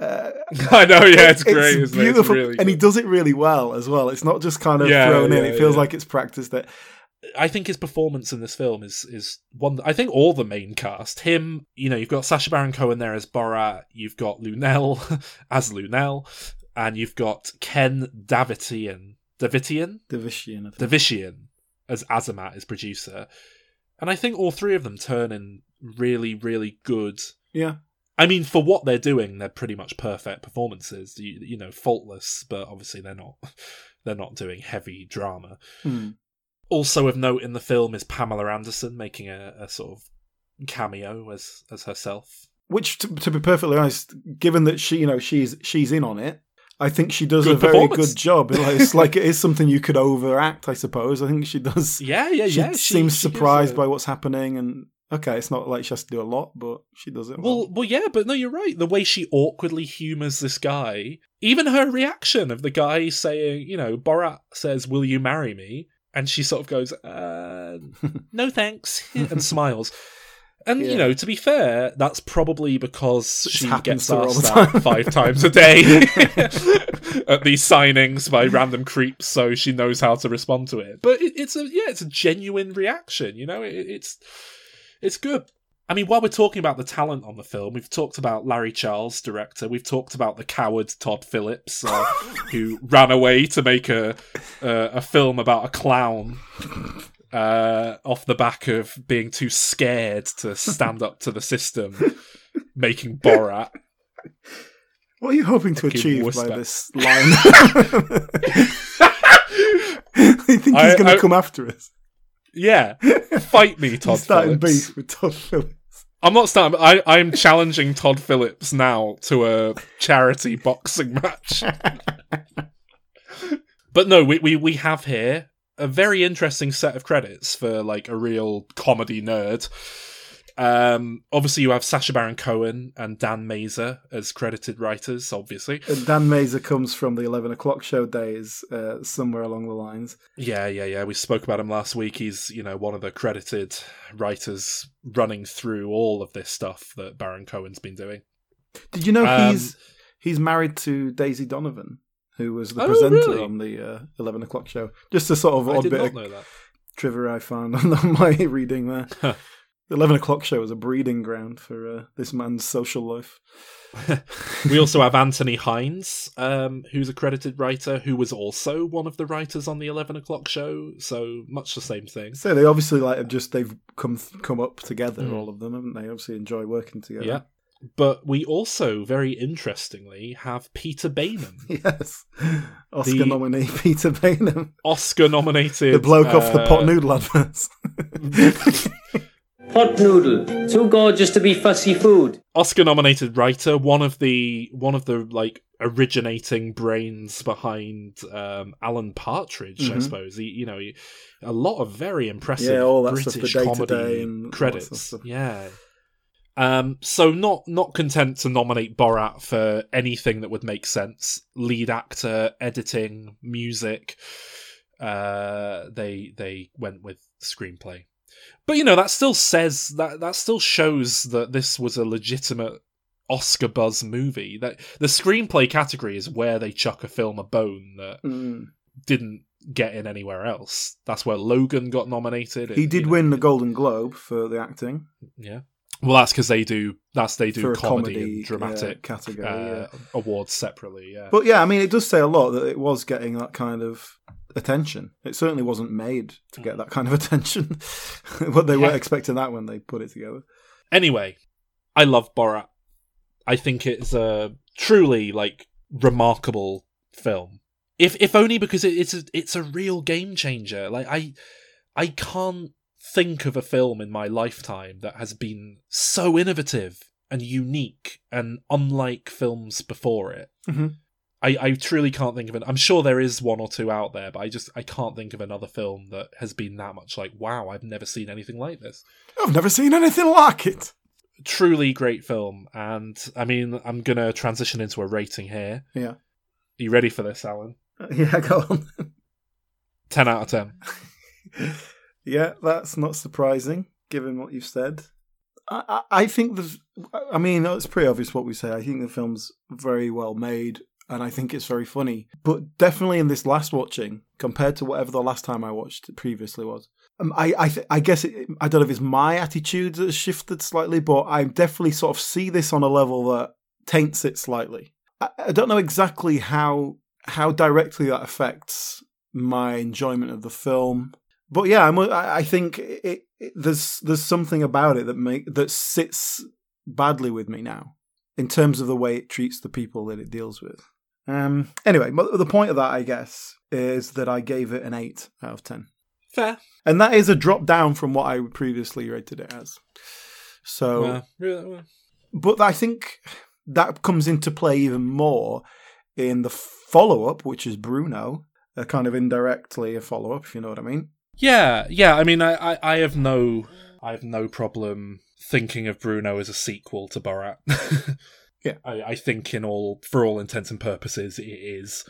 Uh, I know, yeah, it's great. isn't it? It's beautiful, really and he does it really well as well. It's not just kind of Yeah, thrown in; it feels yeah. like it's practiced. That I think his performance in this film is is one. I think all the main cast, him, you know, you've got Sacha Baron Cohen there as Borat, you've got Luenell as Luenell, and you've got Ken Davitian, Davitian, Division. I. Davitian as Azamat, as producer, and I think all three of them turn in really, really good. yeah, I mean, for what they're doing, they're pretty much perfect performances. You, you know, faultless, but obviously they're not. They're not doing heavy drama. Hmm. Also of note in the film is Pamela Anderson making a, a sort of cameo as as herself. which to, to be perfectly honest, given that she, you know, she's she's in on it. I think she does Good a very good job. It's like it is something you could overact, I suppose. I think she does. Yeah, yeah, she yeah. seems she is surprised a- by what's happening, and okay, it's not like she has to do a lot, but she does it well. Well, well, yeah, but no, you're right. The way she awkwardly humours this guy, even her reaction of the guy saying, you know, Borat says, "Will you marry me?" And she sort of goes, uh, "No, thanks," and smiles. And Yeah. you know, to be fair, that's probably because she gets to her all asked that five times a day at these signings by random creeps, so she knows how to respond to it. But it, it's a yeah, it's a genuine reaction. You know, it, it's it's good. I mean, while we're talking about the talent on the film, we've talked about Larry Charles, director. We've talked about the coward Todd Phillips, uh, who ran away to make a uh, a film about a clown uh, off the back of being too scared to stand up to the system, making Borat. what are you hoping to achieve by this line? you think he's going to come after us? Yeah, fight me, Todd starting Phillips. beef with Todd Phillips. I'm not starting. I I'm challenging Todd Phillips now to a charity boxing match. but no, we, we we have here a very interesting set of credits for like a real comedy nerd. Um, obviously, you have Sacha Baron Cohen and Dan Mazer as credited writers. Obviously, And Dan Mazer comes from the 11 o'clock show days, uh, somewhere along the lines. yeah, yeah, yeah. We spoke about him last week. He's you know one of the credited writers running through all of this stuff that Baron Cohen's been doing. Did you know Um, he's he's married to Daisy Donovan, who was the Oh, presenter really? on the uh, 11 o'clock show? Just a sort of I odd did bit not of know that. trivia I found on my reading there. The 11 o'clock show is a breeding ground for uh, this man's social life. we also have Anthony Hines, um, who's a credited writer, who was also one of the writers on the Eleven O'clock Show. So much the same thing. So they obviously like have just they've come come up together, Mm. all of them, haven't they? Obviously enjoy working together. Yeah. But we also, very interestingly, have Peter Baynham, Yes. Oscar The- nominee Peter Baynham. Oscar nominated. The bloke off the pot uh, noodle adverts. Pot noodle. Too gorgeous to be fussy food. Oscar nominated writer, one of the one of the like originating brains behind um, Alan Partridge, I Mhm. suppose. He, you know, he, a lot of very impressive Yeah, all that stuff, British the comedy and all that credits. stuff. Yeah. Um, so not not content to nominate Borat for anything that would make sense, lead actor, editing, music, uh, they they went with screenplay. But you know that still says that that still shows that this was a legitimate Oscar buzz movie. That the screenplay category is where they chuck a film a bone that Mm. didn't get in anywhere else. That's where Logan got nominated. He did you know, win the Golden Globe for the acting Yeah. Well, that's because they do that's they do comedy, comedy and dramatic uh, category. uh, yeah. awards separately. Yeah. But yeah, I mean, it does say a lot that it was getting that kind of attention. It certainly wasn't made to get that kind of attention, but they Yeah. weren't expecting that when they put it together. Anyway, I love Borat. I think it's a truly like remarkable film. If if only because it, it's a, it's a real game changer. Like I I can't think of a film in my lifetime that has been so innovative and unique and unlike films before it. Mhm. I, I truly can't think of it. I'm sure there is one or two out there, but I just I can't think of another film that has been that much like wow. I've never seen anything like this I've never seen anything like it. truly great film and i mean i'm gonna transition into a rating here Yeah, Are you ready for this alan uh, yeah, go on. 10 out of 10 yeah, that's not surprising given what you've said. I, I, I think the. I mean, it's pretty obvious what we say. I think the film's very well made, and I think it's very funny. But definitely in this last watching, compared to whatever the last time I watched previously was, um, I I, th- I guess it, I don't know if it's my attitude that has shifted slightly, but I definitely sort of see this on a level that taints it slightly. I, I don't know exactly how how directly that affects my enjoyment of the film. But yeah, I'm, I I think it, it, there's there's something about it that make that sits badly with me now in terms of the way it treats the people that it deals with. Um. Anyway, the point of that, I guess, is that I gave it an eight out of ten, fair and that is a drop down from what I previously rated it as. So, Well, really, well, but I think that comes into play even more in the follow up, which is Bruno, a kind of indirectly a follow up, if you know what I mean. yeah yeah i mean I, I i have no i have no problem thinking of bruno as a sequel to borat Yeah. I, I think in all for all intents and purposes it is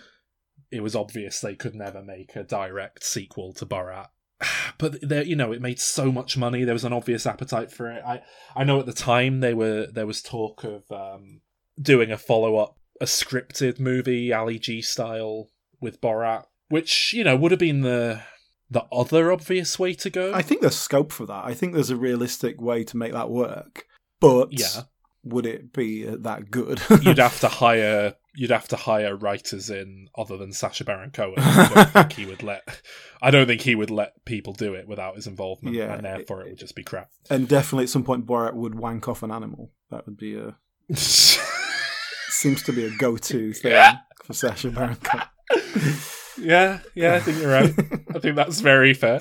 it was obvious they could never make a direct sequel to borat but there you know it made so much money there was an obvious appetite for it i i know at the time they were there was talk of um doing a follow-up a scripted movie ali g style with borat which you know would have been the the other obvious way to go I think there's scope for that. I think there's a realistic way to make that work. But Yeah. Would it be uh, that good? you'd have to hire you'd have to hire writers in other than Sacha Baron Cohen. I don't think he would let I don't think he would let people do it without his involvement, Yeah, and therefore it would just be crap. and definitely at some point Borat would wank off an animal. That would be a seems to be a go-to thing for Sacha Baron Cohen. yeah, yeah, I think you're right. I think that's very fair.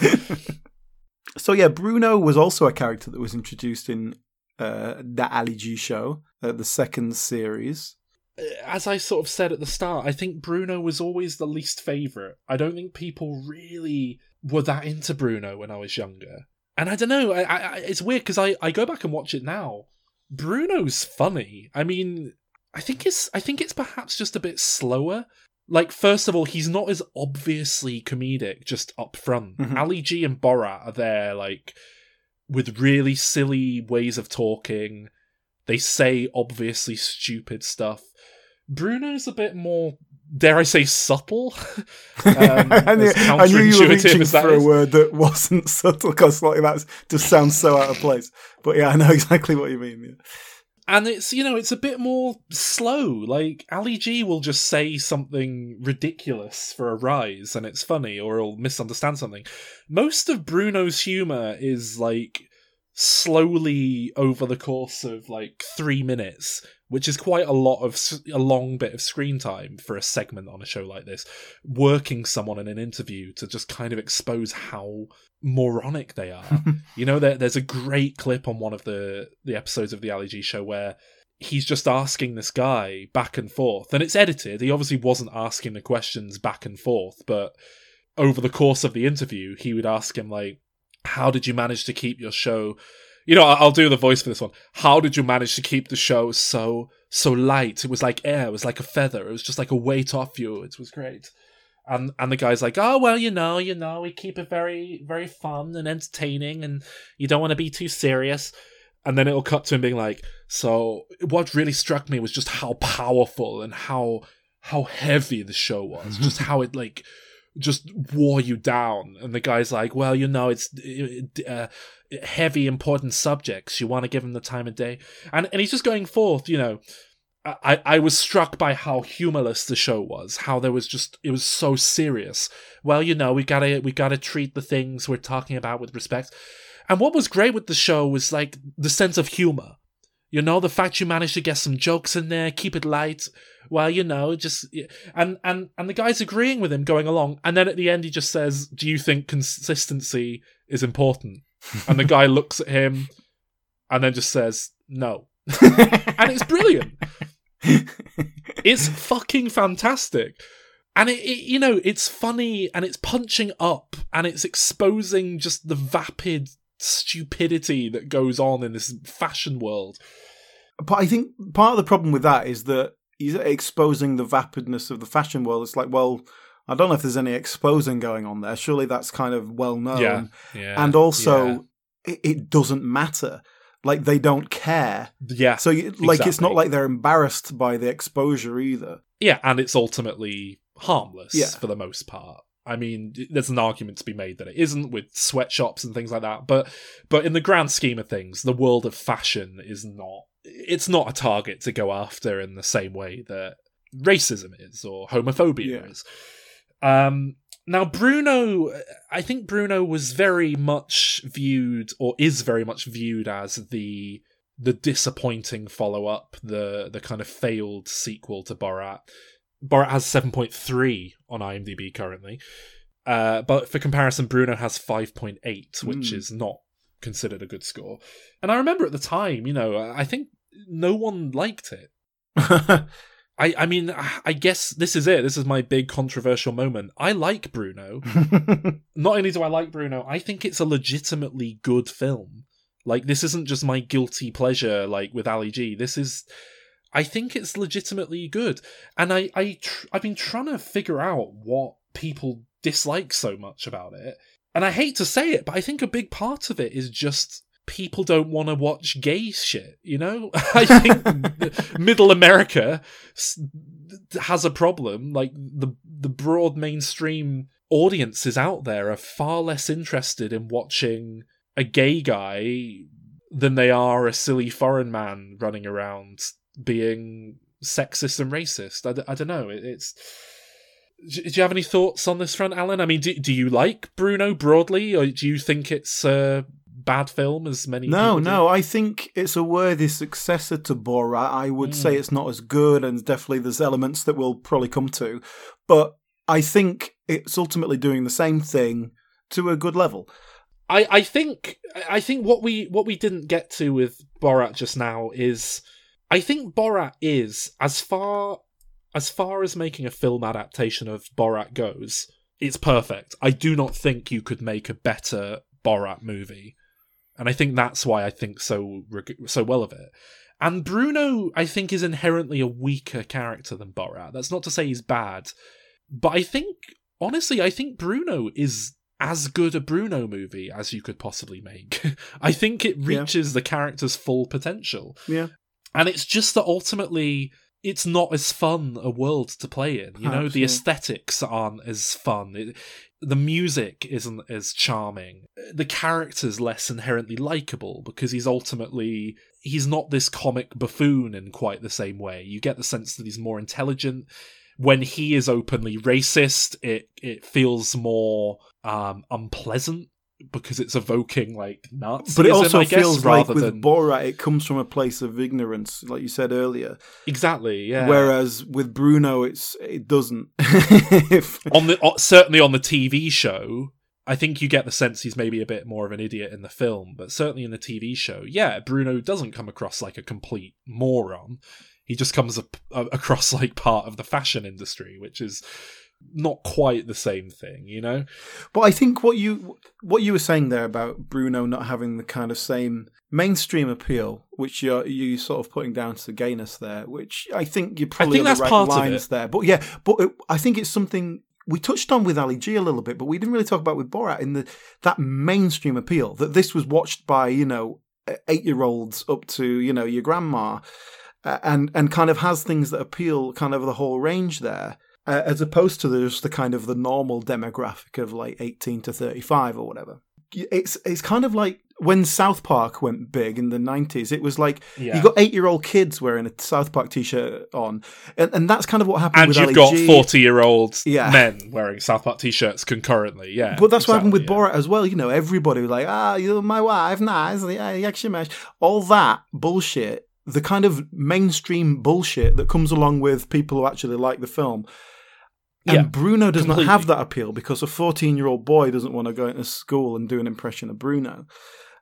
So yeah, Bruno was also a character that was introduced in uh, the Ali G show, uh, the second series. As I sort of said at the start, I think Bruno was always the least favourite. I don't think people really were that into Bruno when I was younger. And I don't know, I, I, it's weird because I, I go back and watch it now. Bruno's funny. I mean, I think it's I think it's perhaps just a bit slower. Like, first of all, he's not as obviously comedic just up front. Mhm. Ali G and Borat are there, like, with really silly ways of talking. They say obviously stupid stuff. Bruno's a bit more, dare I say, subtle. Um, I, knew, I knew you were reaching for a word that wasn't subtle because like that just sounds so out of place. But yeah, I know exactly what you mean. Yeah. And it's you know it's a bit more slow. Like ali g will just say something ridiculous for a rise and it's funny or he'll misunderstand something. Most of bruno's humor is like slowly over the course of like three minutes, which is quite a lot of a long bit of screen time for a segment on a show like this, working someone in an interview to just kind of expose how moronic they are. you know, there, there's a great clip on one of the the episodes of the Ali G show where he's just asking this guy back and forth, and it's edited. He obviously wasn't asking the questions back and forth, but over the course of the interview, he would ask him like, "How did you manage to keep your show?" You know, I'll do the voice for this one. How did you manage to keep the show so so light? It was like air. It was like a feather. It was just like a weight off you. It was great. And and the guy's like, oh well, you know, you know, we keep it very very fun and entertaining, and you don't want to be too serious. And then it'll cut to him being like, so what really struck me was just how powerful and how how heavy the show was, just how it like just wore you down. And the guy's like, well, you know, it's uh, heavy, important subjects. You want to give him the time of day, and and he's just going forth, you know. I, I was struck by how humorless the show was, how there was just it was so serious. Well, you know, we gotta we gotta treat the things we're talking about with respect. And what was great with the show was like the sense of humor. You know, the fact you managed to get some jokes in there, keep it light. Well, you know, just and and and the guy's agreeing with him going along, and then at the end he just says, "Do you think consistency is important?" And the guy looks at him, and then just says, "No," and it's brilliant. it's fucking fantastic. And it, it, you know, it's funny and it's punching up and it's exposing just the vapid stupidity that goes on in this fashion world. But I think part of the problem with that is that he's exposing the vapidness of the fashion world. It's like, well, I don't know if there's any exposing going on there. Surely that's kind of well known. Yeah, yeah, and also, yeah. it, it doesn't matter. Like they don't care. Yeah. So, you, like, it's not like they're embarrassed by the exposure either. Yeah, and it's ultimately harmless Yeah. for the most part. I mean, there's an argument to be made that it isn't with sweatshops and things like that, but but in the grand scheme of things, the world of fashion is not it's not a target to go after in the same way that racism is or homophobia Yeah. is. Um now Bruno I think Bruno was very much viewed or is very much viewed as the the disappointing follow up, the the kind of failed sequel to Borat. Borat has 7.3 on IMDb currently. Uh, but for comparison, Bruno has 5.8, which Hmm. is not considered a good score. And I remember at the time, you know, I think no one liked it. I, I mean, I guess this is it. This is my big controversial moment. I like Bruno. Not only do I like Bruno, I think it's a legitimately good film. Like, this isn't just my guilty pleasure, like with Ali G. This is. I think it's legitimately good. And I, I tr- I've been trying to figure out what people dislike so much about it. And I hate to say it, but I think a big part of it is just people don't want to watch gay shit, you know? I think middle America has a problem. Like the the broad mainstream audiences out there are far less interested in watching a gay guy than they are a silly foreign man running around being sexist and racist. I, d- I don't know. It, it's. Do you have any thoughts on this front, Alan? I mean, do, do you like Bruno broadly, or do you think it's a bad film, as many No, no, I think it's a worthy successor to Borat. I would say Hmm. it's not as good, and definitely there's elements that we'll probably come to. But I think it's ultimately doing the same thing to a good level. I, I think I think what we what we didn't get to with Borat just now is I think Borat is as far as far as making a film adaptation of Borat goes, it's perfect. I do not think you could make a better Borat movie, and I think that's why I think so so well of it. And Bruno, I think, is inherently a weaker character than Borat. That's not to say he's bad, but I think honestly, I think Bruno is as good a Bruno movie as you could possibly make. I think it Yeah. reaches the character's full potential. Yeah. And it's just that ultimately it's not as fun a world to play in. You know, Perhaps, the aesthetics aren't as fun. It, the music isn't as charming. The character's less inherently likable because he's ultimately he's not this comic buffoon in quite the same way. You get the sense that he's more intelligent. When he is openly racist, it it feels more um, unpleasant. Because it's evoking like Nazism, But it also I guess, feels like with than Borat, it comes from a place of ignorance, like you said earlier. exactly. Yeah. Whereas with Bruno, it's it doesn't. If- on the certainly on the TV show, I think you get the sense he's maybe a bit more of an idiot in the film, but certainly in the TV show, yeah, Bruno doesn't come across like a complete moron. He just comes up, uh, across like part of the fashion industry, which is not quite the same thing, you know. But I think what you what you were saying there about Bruno not having the kind of same mainstream appeal, which you're you sort of putting down to gayness there, which I think you're probably I think on that's the right part of lines it. there. But yeah, but it, I think it's something we touched on with Ali G a little bit, but we didn't really talk about with Borat in the that mainstream appeal that this was watched by you know eight year olds up to you know your grandma. uh, And and kind of has things that appeal kind of the whole range there uh, as opposed to the, just the kind of the normal demographic of like 18 to 35 or whatever. It's it's kind of like when South Park went big in the 90s, it was like Yeah. you got eight year old kids wearing a South Park t shirt on. And, and that's kind of what happened And you've Ali got forty-year-old Yeah. men wearing South Park t-shirts concurrently. Yeah, But that's what happened with exactly, yeah. Borat as well. You know, everybody was like, ah, you're my wife, nice, yeah, yakshimash. All that bullshit, the kind of mainstream bullshit that comes along with people who actually like the film. And Yeah, Bruno does not have that appeal because a 14 year old boy doesn't want to go into school and do an impression of Bruno.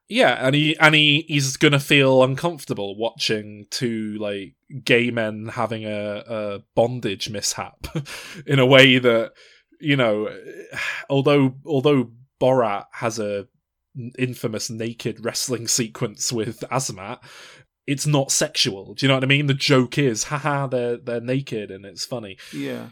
Yeah, and he and he he's gonna feel uncomfortable watching two like gay men having a, a bondage mishap in a way that you know, although although Borat has a infamous naked wrestling sequence with Azamat, it's not sexual. Do you know what I mean? The joke is, haha, they're they're naked and it's funny. Yeah.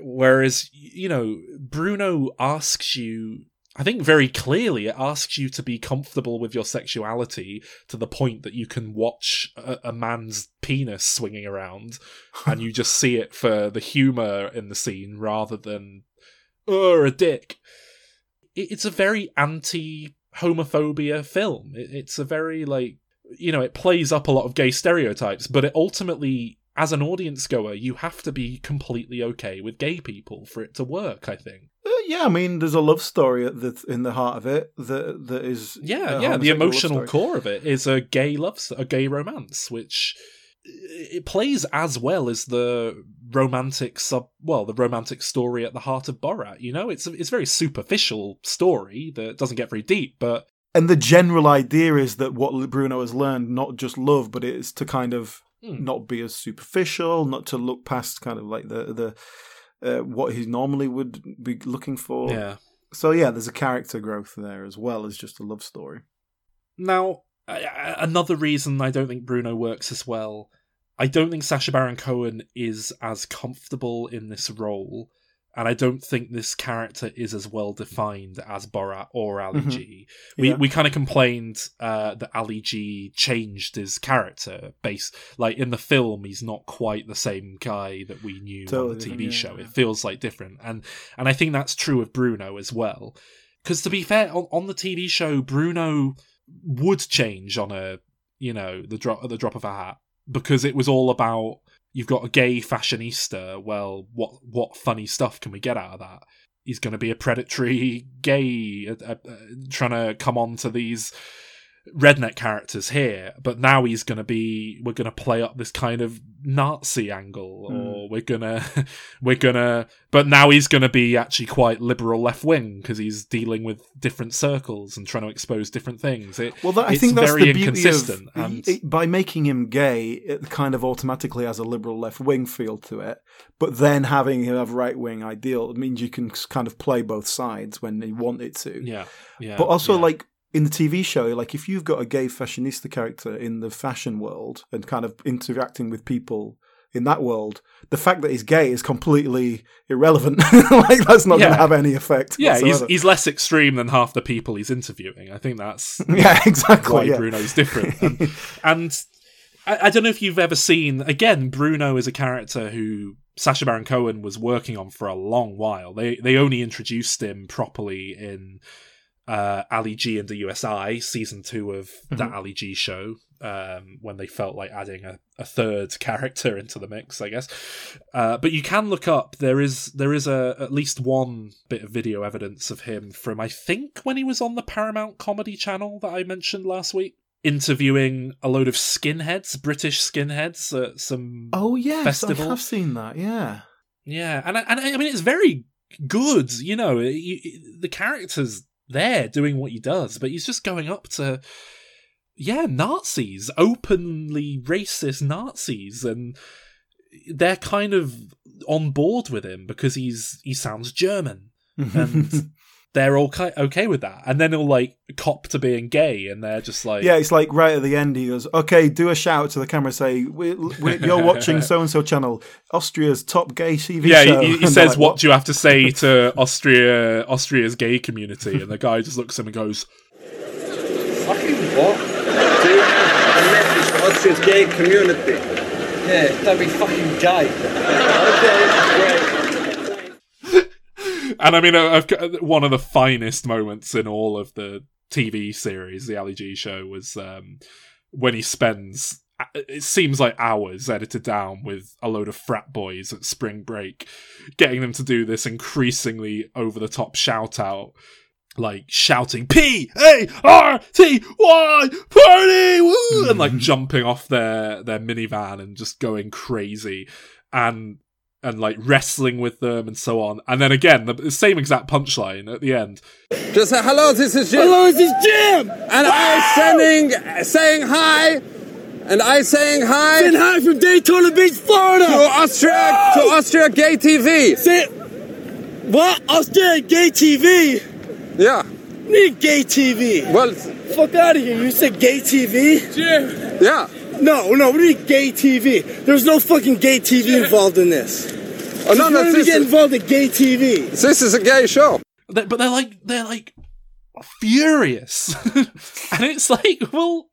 Whereas, you know, Bruno asks you, I think very clearly, it asks you to be comfortable with your sexuality to the point that you can watch a, a man's penis swinging around and you just see it for the humor in the scene rather than, oh, a dick. It, it's a very anti homophobia film. It, it's a very, like, you know, it plays up a lot of gay stereotypes, but it ultimately, as an audience goer, you have to be completely okay with gay people for it to work, I think. Uh, yeah, I mean, there's a love story at the, in the heart of it that that is Yeah, yeah, the emotional core of it is a gay love, a gay romance, which it plays as well as the romantic sub, well, the romantic story at the heart of Borat. You know, it's a, it's a very superficial story that doesn't get very deep, but And the general idea is that what Bruno has learned, not just love, but it's to kind of Hmm. not be as superficial, not to look past kind of like the the uh, what he normally would be looking for. yeah. So yeah, there's a character growth there as well as just a love story. Now, another reason I don't think Bruno works as well, I don't think Sacha Baron Cohen is as comfortable in this role, and I don't think this character is as well defined as Borat or Ali Mhm. G. We Yeah. we kind of complained uh, that Ali G changed his character base. Like in the film, he's not quite the same guy that we knew Totally on the TV yeah, show. yeah. It feels like different, and and I think that's true of Bruno as well. Because to be fair, on, on the TV show, Bruno would change on a you know the drop at the drop of a hat because it was all about you've got a gay fashionista. Well, what what funny stuff can we get out of that? He's going to be a predatory gay, uh, uh, trying to come on to these redneck characters here, but now he's going to be we're going to play up this kind of Nazi angle, or hmm. we're gonna we're gonna, but now he's going to be actually quite liberal left wing because he's dealing with different circles and trying to expose different things. It, Well, that, I it's think that's very the beauty inconsistent, of and it- by making him gay. It kind of automatically has a liberal left wing feel to it, but then having him have right wing ideal means you can kind of play both sides when you want it to. yeah, yeah, But also, yeah. like in the TV show, like if you've got a gay fashionista character in the fashion world and kind of interacting with people in that world, the fact that he's gay is completely irrelevant. like that's not going to have any effect. yeah, he's he's less extreme than half the people he's interviewing. I think that's yeah, exactly. why yeah. Bruno's different. And, um, and I, I don't know if you've ever seen again. Bruno is a character who Sacha Baron Cohen was working on for a long while. They they only introduced him properly in uh, Ali G in da USAiii season two of Mm-hmm. that Ali G show um, when they felt like adding a, a third character into the mix, I guess. Uh, but you can look up. There is there is a at least one bit of video evidence of him from I think when he was on the Paramount Comedy Channel that I mentioned last week, interviewing a load of skinheads, British skinheads at some Oh yes, festival. I have seen that. Yeah. Yeah, and I, and I mean it's very good. You know, you, the character's there doing what he does, but he's just going up to yeah Nazis, openly racist Nazis, and they're kind of on board with him because he's he sounds German, and they're all ki- okay with that. And then he'll like cop to being gay, and they're just like Yeah, it's like right at the end. He goes, "Okay, do a shout to the camera. Say we we you're watching so and so channel, Austria's top gay TV Yeah, show." he, he says, like, "What do you have to say to Austria, Austria's gay community?" And the guy just looks at him and goes, Fucking what? See, a message to Austria's gay community. Yeah, don't be fucking gay. Okay, great. And I mean, I've one of the finest moments in all of the TV series, the Ali G show, was um, when he spends. It seems like hours edited down with a load of frat boys at spring break, getting them to do this increasingly over the top shout out, like shouting P A R T Y party woo, and like jumping off their their minivan and just going crazy, and and like wrestling with them and so on. And then again, the same exact punchline at the end. Just say hello. This is Jim. Hello, this is Jim. And I ah! sending, saying hi. And I saying hi Saying hi from Daytona Beach, Florida. to Florida. Austria, to ah! Austria Gay TV. Say what? Australia gay TV. Yeah. Need gay TV. Well, Fuck out of here. You said gay TV? Jim. yeah. No, no, we need gay TV. There's no fucking gay TV involved in this. Oh, no, no, we this, get involved in gay TV? this is a gay show. They- But they're like they're like furious, and it's like, well,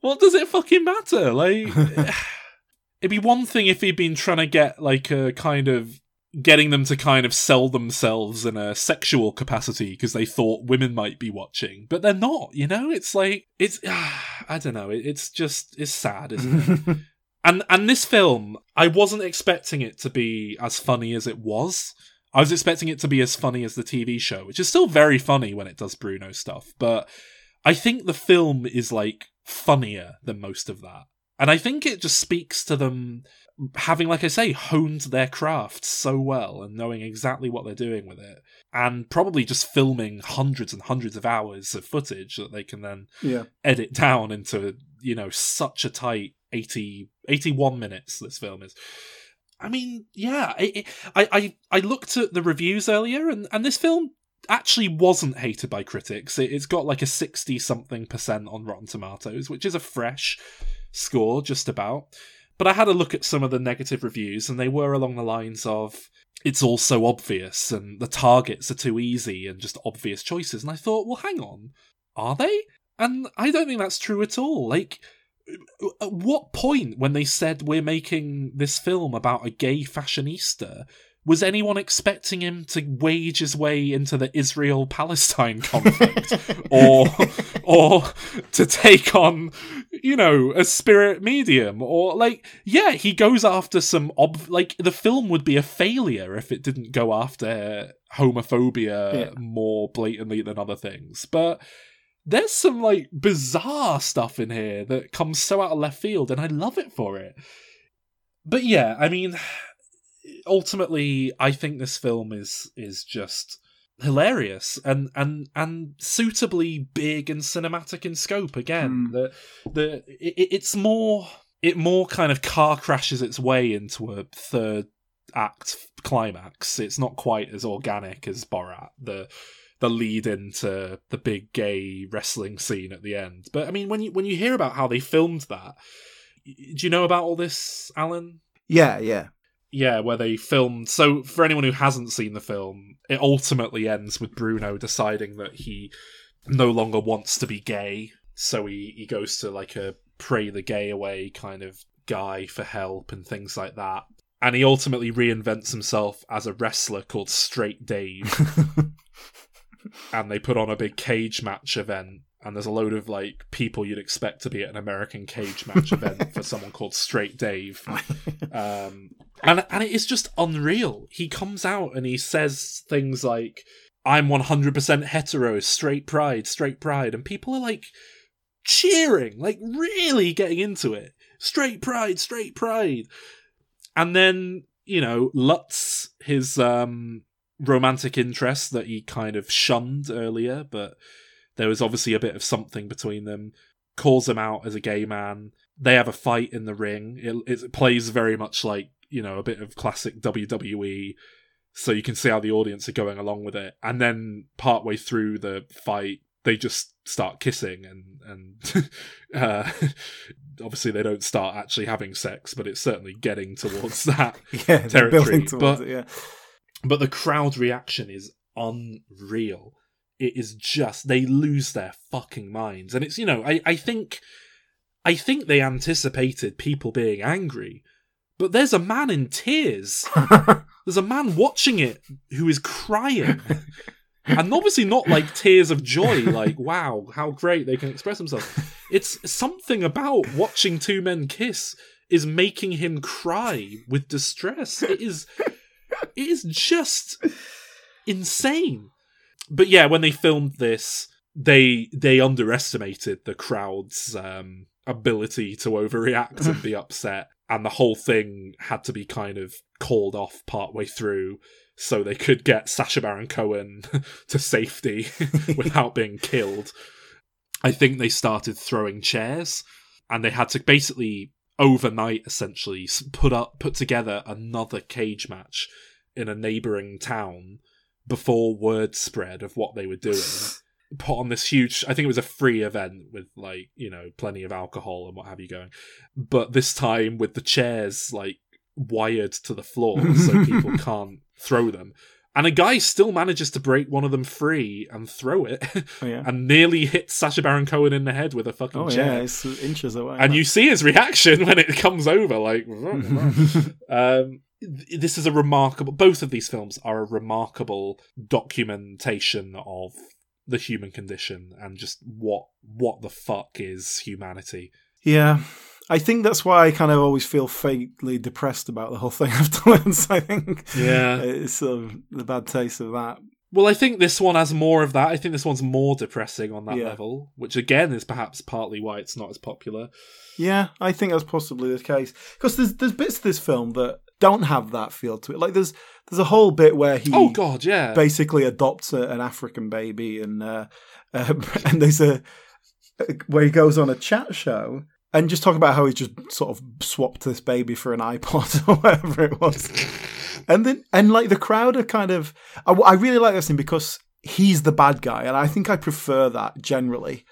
what does it fucking matter? Like, it'd be one thing if he'd been trying to get like a kind of getting them to kind of sell themselves in a sexual capacity because they thought women might be watching, but they're not. You know, it's like it's I don't know. It, it's just it's sad, isn't it? and and this film, I wasn't expecting it to be as funny as it was. I was expecting it to be as funny as the TV show, which is still very funny when it does Bruno stuff, but I think the film is like funnier than most of that. And I think it just speaks to them having, like I say, honed their craft so well and knowing exactly what they're doing with it. And probably just filming hundreds and hundreds of hours of footage that they can then Yeah. edit down into, you know, such a tight 80, 81 minutes this film is. I mean, yeah, I, I, I, I looked at the reviews earlier, and, and this film actually wasn't hated by critics. It, it's got like a 60 something percent on Rotten Tomatoes, which is a fresh score, just about. But I had a look at some of the negative reviews, and they were along the lines of it's all so obvious, and the targets are too easy, and just obvious choices. And I thought, well, hang on, are they? And I don't think that's true at all. Like, at what point when they said we're making this film about a gay fashionista was anyone expecting him to wage his way into the Israel Palestine conflict or or to take on you know a spirit medium or like yeah he goes after some ob- like the film would be a failure if it didn't go after homophobia Yeah. more blatantly than other things but there's some like bizarre stuff in here that comes so out of left field and I love it for it. But yeah, I mean ultimately I think this film is is just hilarious and and and suitably big and cinematic in scope again. Hmm. The the it, it's more it more kind of car crashes its way into a third act climax. It's not quite as organic as Borat. The the lead into the big gay wrestling scene at the end. But I mean, when you when you hear about how they filmed that, do you know about all this, Alan? Yeah, yeah. Yeah, where they filmed. So for anyone who hasn't seen the film, it ultimately ends with Bruno deciding that he no longer wants to be gay. So he he goes to like a pray the gay away kind of guy for help and things like that. And he ultimately reinvents himself as a wrestler called Straight Dave and they put on a big cage match event and there's a load of like people you'd expect to be at an American cage match event for someone called Straight Dave. Um, and and it is just unreal. He comes out and he says things like, "I'm 100% hetero, straight pride, straight pride," and people are like cheering, like really getting into it. Straight pride, straight pride. And then, you know, Lutz, his um romantic interest that he kind of shunned earlier, but there was obviously a bit of something between them. Calls him out as a gay man. They have a fight in the ring. It, it plays very much like you know a bit of classic WWE, so you can see how the audience are going along with it. And then partway through the fight, they just start kissing and and uh, obviously they don't start actually having sex, but it's certainly getting towards that yeah, territory. towards But it, yeah. but the crowd reaction is unreal. It is just they lose their fucking minds. And it's you know, I, I think I think they anticipated people being angry. But there's a man in tears. there's a man watching it who is crying. and obviously not like tears of joy, like, wow, how great they can express themselves. It's something about watching two men kiss is making him cry with distress. It is it is just insane. But yeah, when they filmed this, they they underestimated the crowd's um, ability to overreact and be upset, and the whole thing had to be kind of called off partway through so they could get Sacha Baron Cohen to safety without being killed. I think they started throwing chairs, and they had to basically overnight essentially put up put together another cage match in a neighboring town before word spread of what they were doing put on this huge i think it was a free event with like you know plenty of alcohol and what have you going but this time with the chairs like wired to the floor so people can't throw them and a guy still manages to break one of them free and throw it Oh, yeah. and nearly hits Sacha Baron Cohen in the head with a fucking Oh chair yeah, it's inches away. and you see his reaction when it comes over like um this is a remarkable both of these films are a remarkable documentation of the human condition and just what what the fuck is humanity Yeah. I think that's why I kind of always feel faintly depressed about the whole thing afterwards. I think. Yeah. It's sort of the bad taste of that. well i think this one has more of that i think this one's more depressing on that Yeah. level which again is perhaps partly why it's not as popular Yeah, I think that's possibly the case. Because there's there's bits of this film that don't have that feel to it. Like there's there's a whole bit where he oh god yeah basically adopts a, an African baby, and uh, uh, and there's a where he goes on a chat show and just talk about how he's just sort of swapped this baby for an iPod or whatever it was, and then and like the crowd are kind of I, I really like this thing because he's the bad guy, and I think I prefer that generally.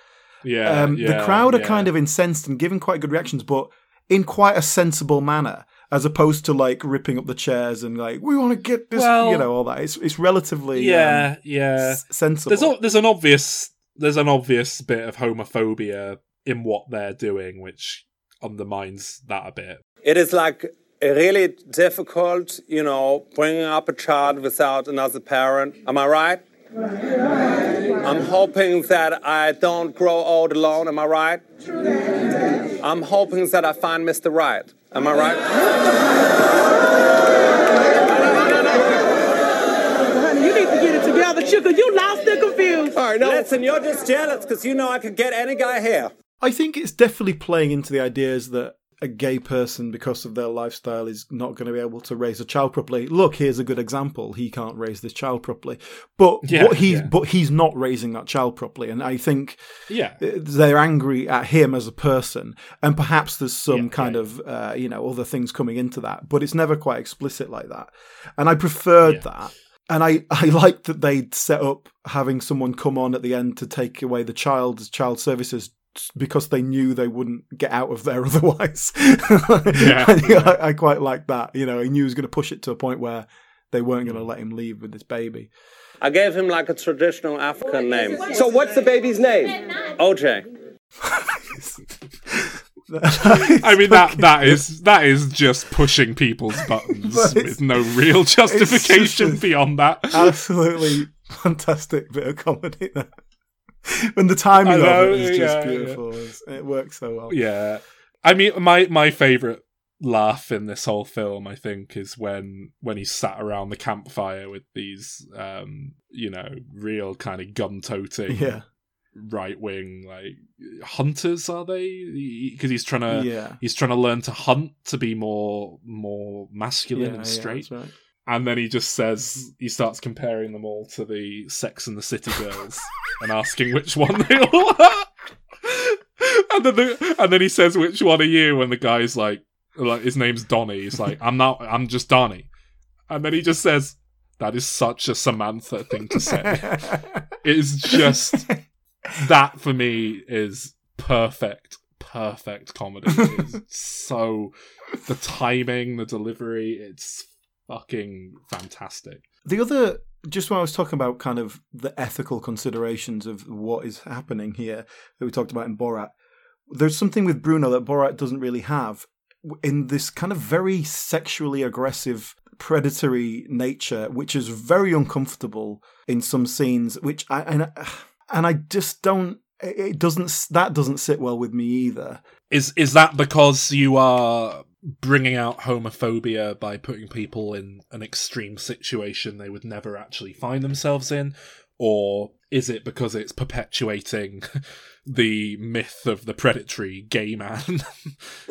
yeah, Um, yeah the crowd are yeah. kind of incensed and giving quite good reactions, but in quite a sensible manner, as opposed to like ripping up the chairs and like we want to get this, Well- you know, all that. It's it's relatively yeah um, yeah s- sensible. there's a, there's an obvious there's an obvious bit of homophobia in what they're doing which undermines that a bit It is like really difficult, you know, bringing up a child without another parent. Am I right? I'm hoping that I don't grow old alone. Am I right? I'm hoping that I find Mr. Right. Am I right? Honey, you need to get it together, sugar. You lost and confused. All right, no. Listen, you're just jealous because you know I could get any guy here. I think it's definitely playing into the ideas that a gay person, because of their lifestyle, is not going to be able to raise a child properly. Look, here's a good example. He can't raise this child properly, but Yeah, what he's yeah. but he's not raising that child properly, and I think yeah they're angry at him as a person, and perhaps there's some Yeah, kind of uh, you know other things coming into that, but it's never quite explicit like that. And I preferred that, and I I liked that they'd set up having someone come on at the end to take away the child child services. Because they knew they wouldn't get out of there otherwise. Yeah, I, yeah. I, I quite like that. You know, he knew he was going to push it to a point where they weren't going to let him leave with this baby. I gave him like a traditional African name. So what's the baby's name? OJ. I mean that that is that is just pushing people's buttons But with no real justification beyond that. Absolutely fantastic bit of comedy there. when the timing know, of it is just yeah, beautiful. It's- It works so well. Yeah. I mean my my favorite laugh in this whole film I think is when when he's sat around the campfire with these um you know real kind of gun toting Yeah. right wing like hunters are they because he's trying to yeah. he's trying to learn to hunt to be more more masculine Yeah, and yeah, straight that's right. And then he just says he starts comparing them all to the Sex and the City girls and asking which one they all are. and then the, and then he says which one are you and the guy's like like his name's Donny. He's like I'm not I'm just Donny. And then he just says that is such a Samantha thing to say. it is just that for me is perfect perfect comedy. It's so the timing, the delivery, it's fucking fantastic. The other, just when I was talking about kind of the ethical considerations of what is happening here that we talked about in Borat, there's something with Bruno that Borat doesn't really have in this kind of very sexually aggressive, predatory nature, which is very uncomfortable in some scenes. Which I and, and I just don't. It doesn't. That doesn't sit well with me either. Is is that because you are bringing out homophobia by putting people in an extreme situation they would never actually find themselves in? Or is it because it's perpetuating the myth of the predatory gay man?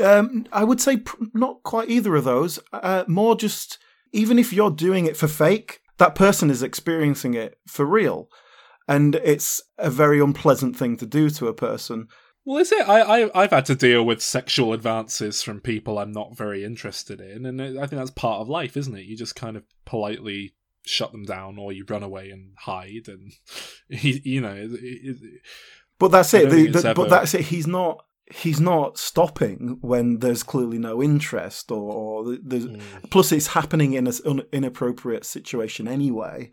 Um, I would say pr- not quite either of those. Uh, more just even if you're doing it for fake, that person is experiencing it for real, and it's a very unpleasant thing to do to a person. Well, is it? I, I I've had to deal with sexual advances from people I'm not very interested in, and I think that's part of life, isn't it? You just kind of politely shut them down, or you run away and hide, and you know. It, it, But that's it. The, the, ever- But that's it. He's not. He's not stopping when there's clearly no interest, or, or there's. Hmm. Plus, it's happening in an un- inappropriate situation anyway.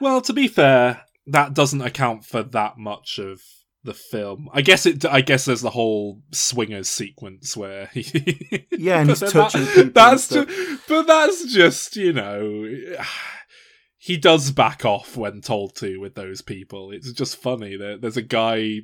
Well, to be fair, that doesn't account for that much of the film. I guess it. I guess there's the whole swingers sequence where he. Yeah, and he's touching that- people That's stuff. ju- but that's just you know. He does back off when told to with those people. It's just funny that there's a guy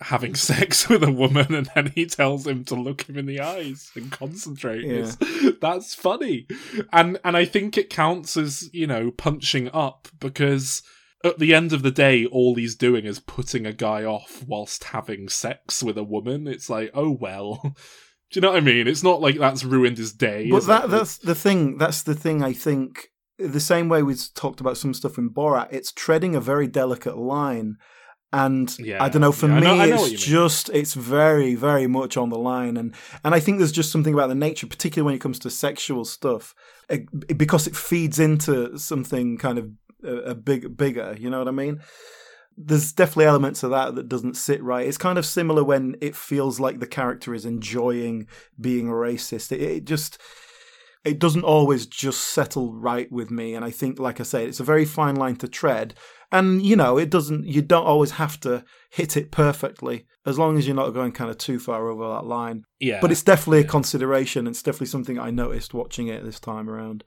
having sex with a woman and then he tells him to look him in the eyes and concentrate. Yeah. That's funny. And and I think it counts as, you know, punching up because at the end of the day all he's doing is putting a guy off whilst having sex with a woman. It's like, oh well. Do you know what I mean? It's not like that's ruined his day. But that that's the thing. That's the thing. I think the same way we talked about some stuff in Borat. It's treading a very delicate line, and Yeah, I don't know. For yeah, I me, know- I know it's what you mean. just it's very very much on the line, and and I think there's just something about the nature, particularly when it comes to sexual stuff, eh, because it feeds into something kind of a, a big bigger. You know what I mean? there's definitely elements of that that doesn't sit right. It's kind of similar when it feels like the character is enjoying being a racist. It, it just it doesn't always just settle right with me. And I think, like I said, it's a very fine line to tread. And you know, it doesn't. You don't always have to hit it perfectly, as long as you're not going kind of too far over that line. yeah. But it's definitely a consideration. It's definitely something I noticed watching it this time around.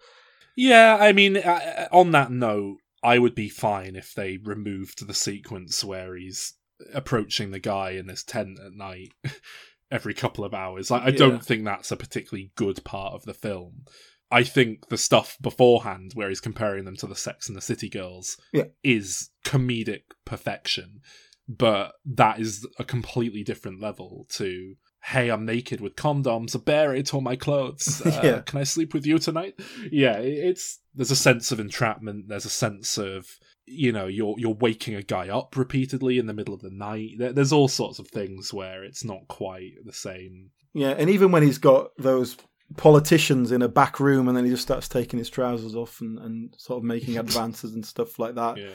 Yeah, I mean, uh, on that note, I would be fine if they removed the sequence where he's approaching the guy in this tent at night every couple of hours. Like, I Yeah. don't think that's a particularly good part of the film. I think the stuff beforehand, where he's comparing them to the Sex and the City girls, Yeah. is comedic perfection. But that is a completely different level to hey, I'm naked with condoms, a bear ate all my clothes. Uh, Yeah. Can I sleep with you tonight? Yeah, it's there's a sense of entrapment. There's a sense of you know you're you're waking a guy up repeatedly in the middle of the night. There's all sorts of things where it's not quite the same. Yeah, and even when he's got those politicians in a back room and then he just starts taking his trousers off and, and sort of making advances and stuff like that. Yeah.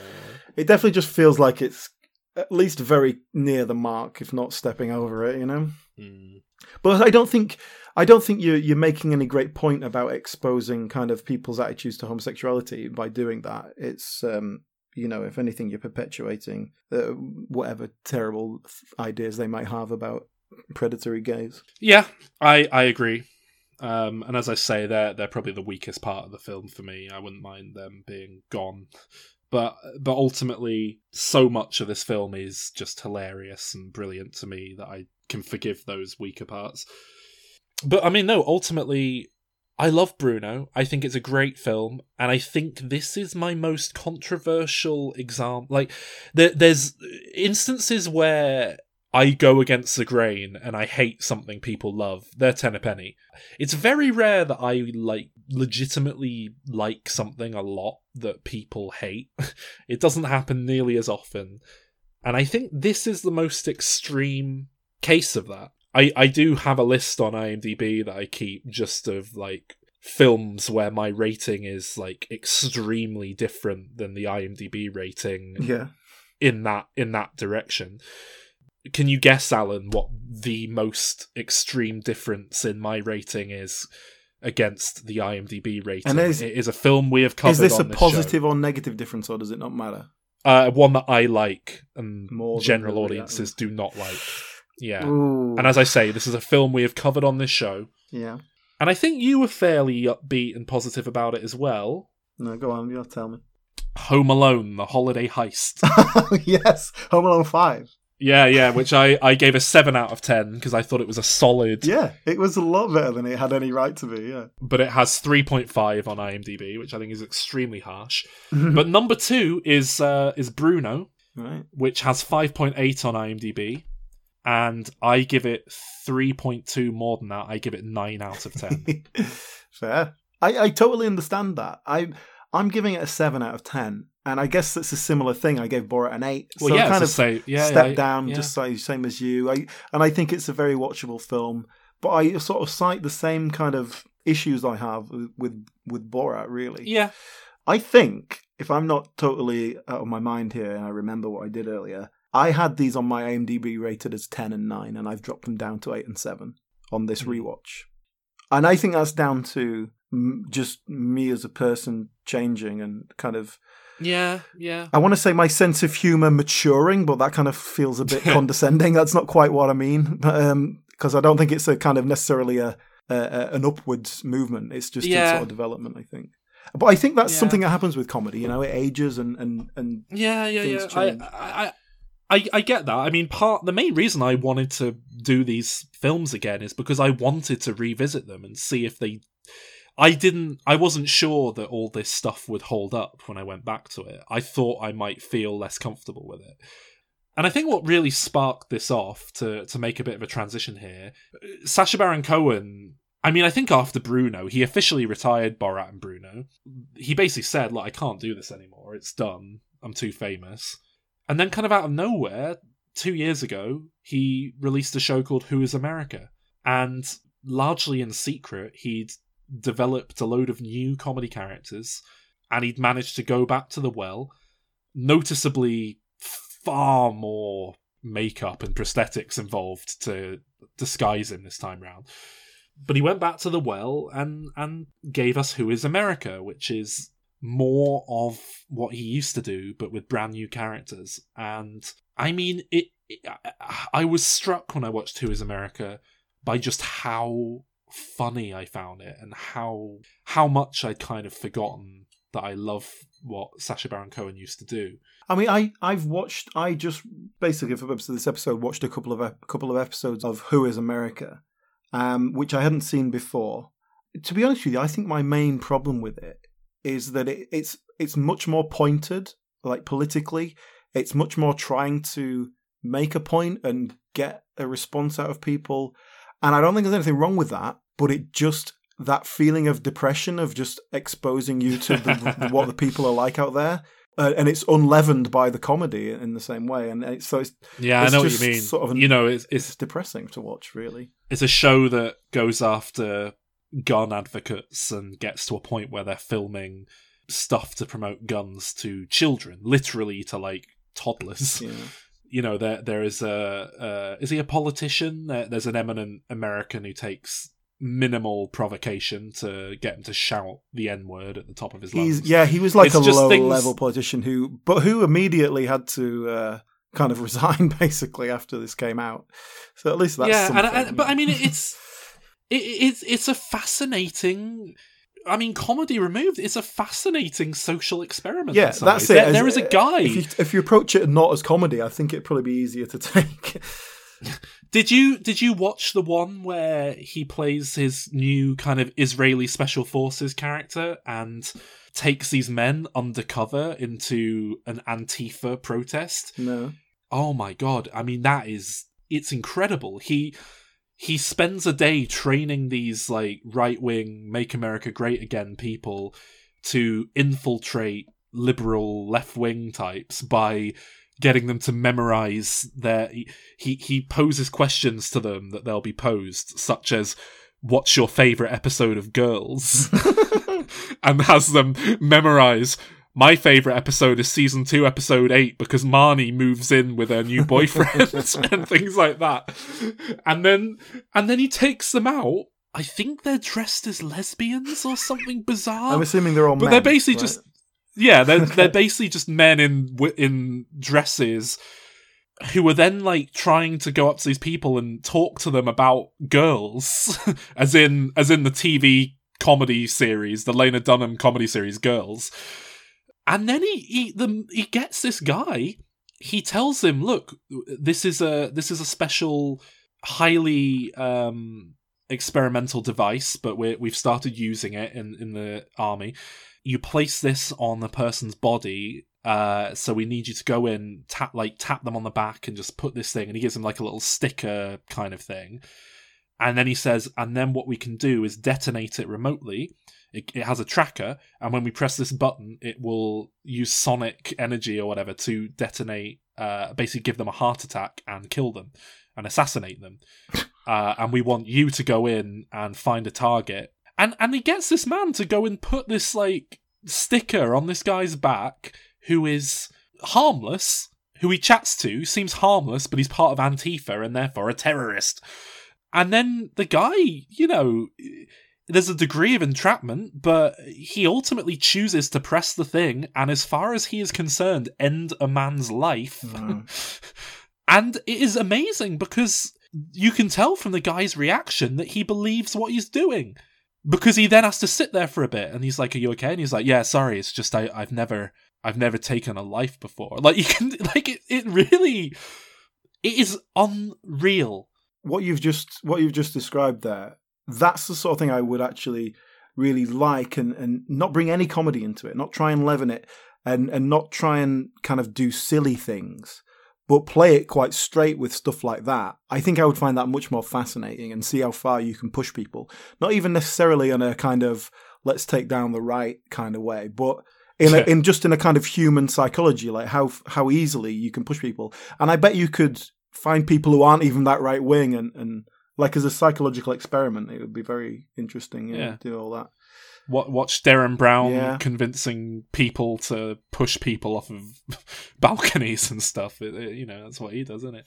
It definitely just feels like it's at least very near the mark, if not stepping over it, you know? Mm. But I don't think I don't think you're you're making any great point about exposing kind of people's attitudes to homosexuality by doing that. It's um you know, if anything, you're perpetuating uh, whatever terrible ideas they might have about predatory gays. Yeah, I I agree. Um, and as I say, they're they're probably the weakest part of the film for me. I wouldn't mind them being gone but but ultimately, so much of this film is just hilarious and brilliant to me that I can forgive those weaker parts. But I mean, no, ultimately, I love Bruno. I think it's a great film, and I think this is my most controversial example. Like, there, there's instances where I go against the grain and I hate something people love. They're ten a penny. It's very rare that I like legitimately like something a lot that people hate. it doesn't happen nearly as often, and I think this is the most extreme case of that. I, I do have a list on IMDb that I keep just of like films where my rating is like extremely different than the IMDb rating Yeah. in that in that direction. Can you guess, Alan, what the most extreme difference in my rating is against the IMDb rating? And is- it is a film we have covered. Is this a this positive or negative difference, or does it not matter? Uh, one that I like and More general audiences do not like. Yeah, Ooh. and as I say, this is a film we have covered on this show, yeah. and I think you were fairly upbeat and positive about it as well. No, go on. You tell me. Home Alone, the holiday heist. yes, Home Alone Five. yeah, yeah, which I, I gave a 7 out of 10 because I thought it was a solid, Yeah, it was a lot better than it had any right to be. Yeah. but it has 3.5 on IMDb, which I think is extremely harsh. but number two is uh, is Bruno, Right. which has 5.8 on IMDb, and I give it 3.2 more than that. I give it 9 out of 10. Fair. I, I totally understand that. I I'm giving it a seven out of ten, and I guess that's a similar thing. I gave Borat an eight, Well, so yeah, kind of same- yeah, step yeah, down, yeah. just like same as you. I and I think it's a very watchable film, but I sort of cite the same kind of issues I have with with, with Borat. Really, yeah. I think if I'm not totally out of my mind here, and I remember what I did earlier, I had these on my IMDb rated as ten and nine, and I've dropped them down to eight and seven on this Hmm. rewatch. And I think that's down to m- just me as a person changing and kind of. Yeah, yeah. I want to say my sense of humor maturing, but that kind of feels a bit condescending. That's not quite what I mean, because I don't think it's a kind of necessarily a, a, a an upwards movement. It's just a Yeah. sort of development, I think. But I think that's Yeah. something that happens with comedy. You know, it ages and and and Yeah, yeah, yeah. I, I, I get that. I mean, part the main reason I wanted to do these films again is because I wanted to revisit them and see if they. I didn't. I wasn't sure that all this stuff would hold up when I went back to it. I thought I might feel less comfortable with it. And I think what really sparked this off to to make a bit of a transition here, Sacha Baron Cohen. I mean, I think after Bruno, he officially retired Borat and Bruno. He basically said, "Like, I can't do this anymore. It's done. I'm too famous." And then, kind of out of nowhere, two years ago, he released a show called Who Is America, and largely in secret, he'd developed a load of new comedy characters, and he'd managed to go back to the well, noticeably far more makeup and prosthetics involved to disguise him this time round. But he went back to the well and and gave us Who Is America, which is more of what he used to do, but with brand new characters. And I mean, it. it I- was struck when I watched Who Is America by just how funny I found it and how how much I'd kind of forgotten that I love what Sacha Baron Cohen used to do. I mean, I I've watched. I just basically for purpose of this episode watched a couple of ep- couple of episodes of Who Is America, um, which I hadn't seen before. To be honest with you, I think my main problem with it is that it, it's it's much more pointed, like politically. It's much more trying to make a point and get a response out of people, and I don't think there's anything wrong with that. But it just that feeling of depression of just exposing you to the, what the people are like out there uh, and it's unleavened by the comedy in the same way, and it's, so it's Yeah, it's I know what you mean. Sort of, an- you know, it's, it's it's depressing to watch, really. it's a show that goes after gun advocates and gets to a point where they're filming stuff to promote guns to children, literally to like toddlers. Yeah. You know, there there is a uh, is he a politician? There's an eminent American who takes minimal provocation to get him to shout the N word at the top of his lungs. He's yeah, he was like It's a low things- level politician who, but who immediately had to uh, kind of resign basically after this came out. So at least that's yeah, and, and, but I mean, it's it, it's it's a fascinating I mean, comedy removed, it's a fascinating social experiment. Yeah, that's it. There- there is a guy. If you, if you approach it not as comedy, I think it'd probably be easier to take. Did you did you watch the one where he plays his new kind of Israeli special forces character and takes these men undercover into an Antifa protest? no. Oh my god. I mean that is it's incredible. He he spends a day training these like right-wing make America great again people to infiltrate liberal left-wing types by getting them to memorize their he he, he poses questions to them that they'll be posed such as what's your favorite episode of girls? and has them memorize my favorite episode is season 2 episode 8 because Marnie moves in with her new boyfriend and things like that. And then and then he takes them out. I think they're dressed as lesbians or something bizarre. I'm assuming they're all but men, they're basically right? just yeah they're they're basically just men in in dresses who are then like trying to go up to these people and talk to them about girls as in as in the TV comedy series the Lena Dunham comedy series girls and then he he the, he gets this guy. He tells him look this is a this is a special highly um experimental device but we we've started using it in in the army. You place this on the person's body uh so we need you to go in tap like tap them on the back and just put this thing and he gives him like a little sticker kind of thing. And then he says and then what we can do is detonate it remotely it, it has a tracker and when we press this button it will use sonic energy or whatever to detonate uh basically give them a heart attack and kill them and assassinate them. Uh and we want you to go in and find a target. And and he gets this man to go and put this like sticker on this guy's back who is harmless who he chats to seems harmless but he's part of antifa and therefore a terrorist. And then the guy you know there's a degree of entrapment but he ultimately chooses to press the thing and as far as he is concerned end a man's life. Mm-hmm. And it is amazing because you can tell from the guy's reaction that he believes what he's doing. Because he then has to sit there for a bit and he's like are you okay? And he's like yeah sorry it's just I, i've never i've never taken a life before. Like you can like it, it really it is unreal. What you've just what you've just described there that's the sort of thing i would actually really like and and not bring any comedy into it not try and leaven it and and not try and kind of do silly things but play it quite straight with stuff like that. I think i would find that much more fascinating and see how far you can push people. Not even necessarily in a kind of let's take down the right kind of way but in, a, in just in a kind of human psychology like how how easily you can push people. And i bet you could find people who aren't even that right wing and and like as a psychological experiment it would be very interesting yeah, Yeah. do all that What watch Derren Brown Yeah. convincing people to push people off of balconies and stuff. It- it- you know, that's what he does, isn't it?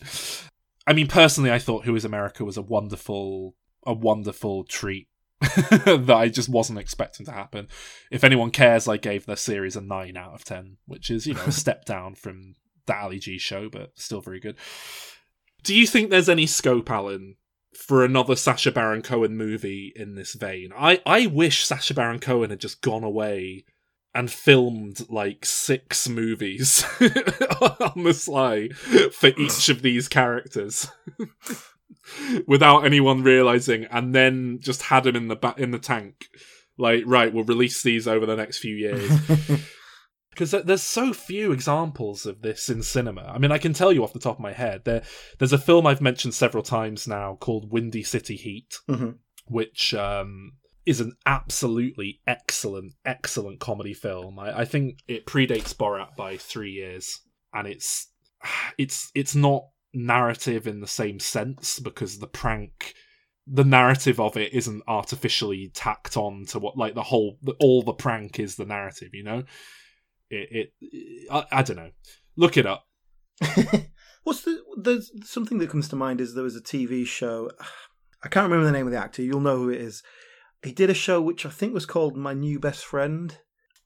I mean, personally, I thought Who Is America was a wonderful, a wonderful treat that I just wasn't expecting to happen. If anyone cares, I gave the series a nine out of ten, which is you know a step down from the Ali G show, but still very good. Do you think there's any scope, Alan, for another Sacha Baron Cohen movie in this vein? I, I wish Sacha Baron Cohen had just gone away and filmed like six movies on the sly for each of these characters. Without anyone realizing, and then just had him in the ba- in the tank, like right, we'll release these over the next few years because there's so few examples of this in cinema. I mean, I can tell you off the top of my head. There, there's a film I've mentioned several times now called Windy City Heat, Mhm. which um, is an absolutely excellent, excellent comedy film. I, I think it predates Borat by three years, and it's it's it's not narrative in the same sense because the prank the narrative of it isn't artificially tacked on to what like the whole all the prank is the narrative you know it, it I, I don't know look it up What's the? There's something that comes to mind is there was a TV show. I can't remember the name of the actor. You'll know who it is. He did a show which I think was called My New Best Friend,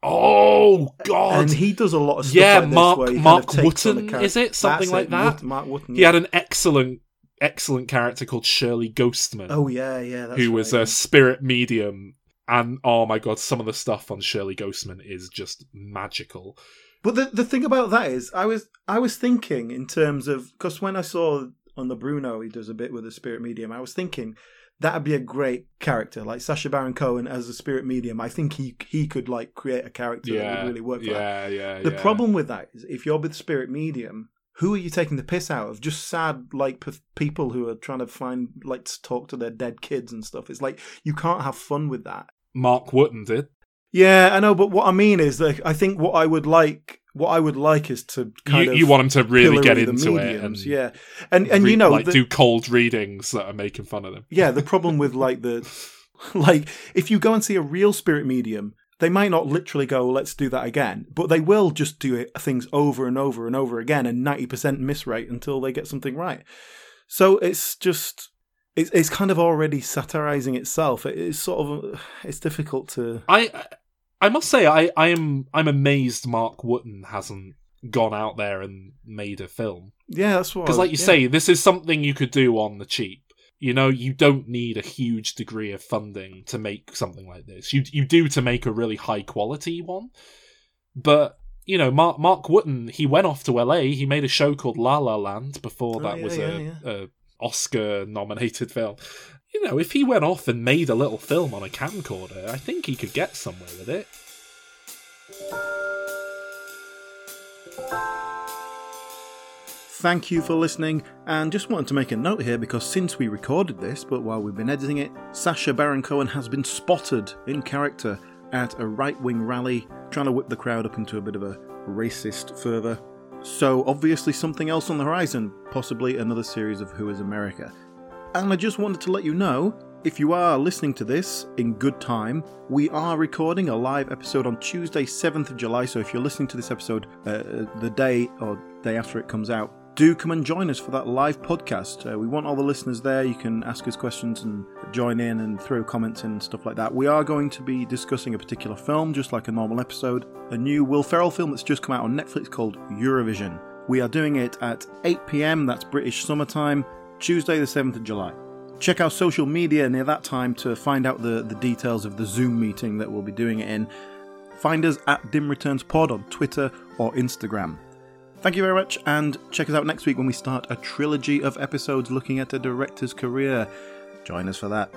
oh god and he does a lot of stuff yeah like this mark he kind mark of is it something That's like it, that Mark Wootton. he yeah. had an excellent excellent character called shirley ghostman Oh yeah, yeah. Who was right, a spirit medium And oh my god, some of the stuff on Shirley Ghostman is just magical. But the the thing about that is, I was I was thinking in terms of because when I saw on the Bruno, he does a bit with the spirit medium. I was thinking that'd be a great character, like Sacha Baron Cohen as a spirit medium. I think he he could like create a character that would really work. For that. yeah, yeah. The yeah. problem with that is if you're with the spirit medium, who are you taking the piss out of? Just sad like p- people who are trying to find like to talk to their dead kids and stuff. It's like you can't have fun with that. Mark Wootton did. Yeah, I know, but what I mean is that I think what I would like, what I would like is to kind You, of you want him to really get into it and yeah, and and re- you know, like the- do cold readings that are making fun of him. yeah, the problem with like the like if you go and see a real spirit medium, they might not literally go, "Let's do that again," but they will just do it, things over and over and over again, and ninety percent miss rate until they get something right. So it's just. It's, it's kind of already satirizing itself. It- It's sort of uh, it's difficult to I I must say I, I am I'm amazed Mark Wootton hasn't gone out there and made a film. yeah. That's what Because like you yeah. say, this is something you could do on the cheap. You know, you don't need a huge degree of funding to make something like this. You you do to make a really high quality one. But you know, Mark Mark Wootton, he went off to LA. He made a show called La La Land before Oh, that yeah, was yeah, a, yeah. a Oscar nominated film. You know, if he went off and made a little film on a camcorder, I think he could get somewhere with it. Thank you for listening, and just wanted to make a note here because since we recorded this, but while we've been editing it, Sacha Baron Cohen has been spotted in character at a right wing rally, trying to whip the crowd up into a bit of a racist fervour. So, obviously, something else on the horizon, possibly another series of Who is America. And I just wanted to let you know if you are listening to this in good time, we are recording a live episode on Tuesday, 7th of July. So if you're listening to this episode uh, the day or day after it comes out, do come and join us for that live podcast. Uh, we want all the listeners there. You can ask us questions and join in and throw comments in and stuff like that. We are going to be discussing a particular film, just like a normal episode. A new Will Ferrell film that's just come out on Netflix called Eurovision. We are doing it at 8 pm, that's British summertime, Tuesday, the 7th of July. Check our social media near that time to find out the, the details of the Zoom meeting that we'll be doing it in. Find us at Dim Returns Pod on Twitter or Instagram. Thank you very much, and check us out next week when we start a trilogy of episodes looking at a director's career. Join us for that.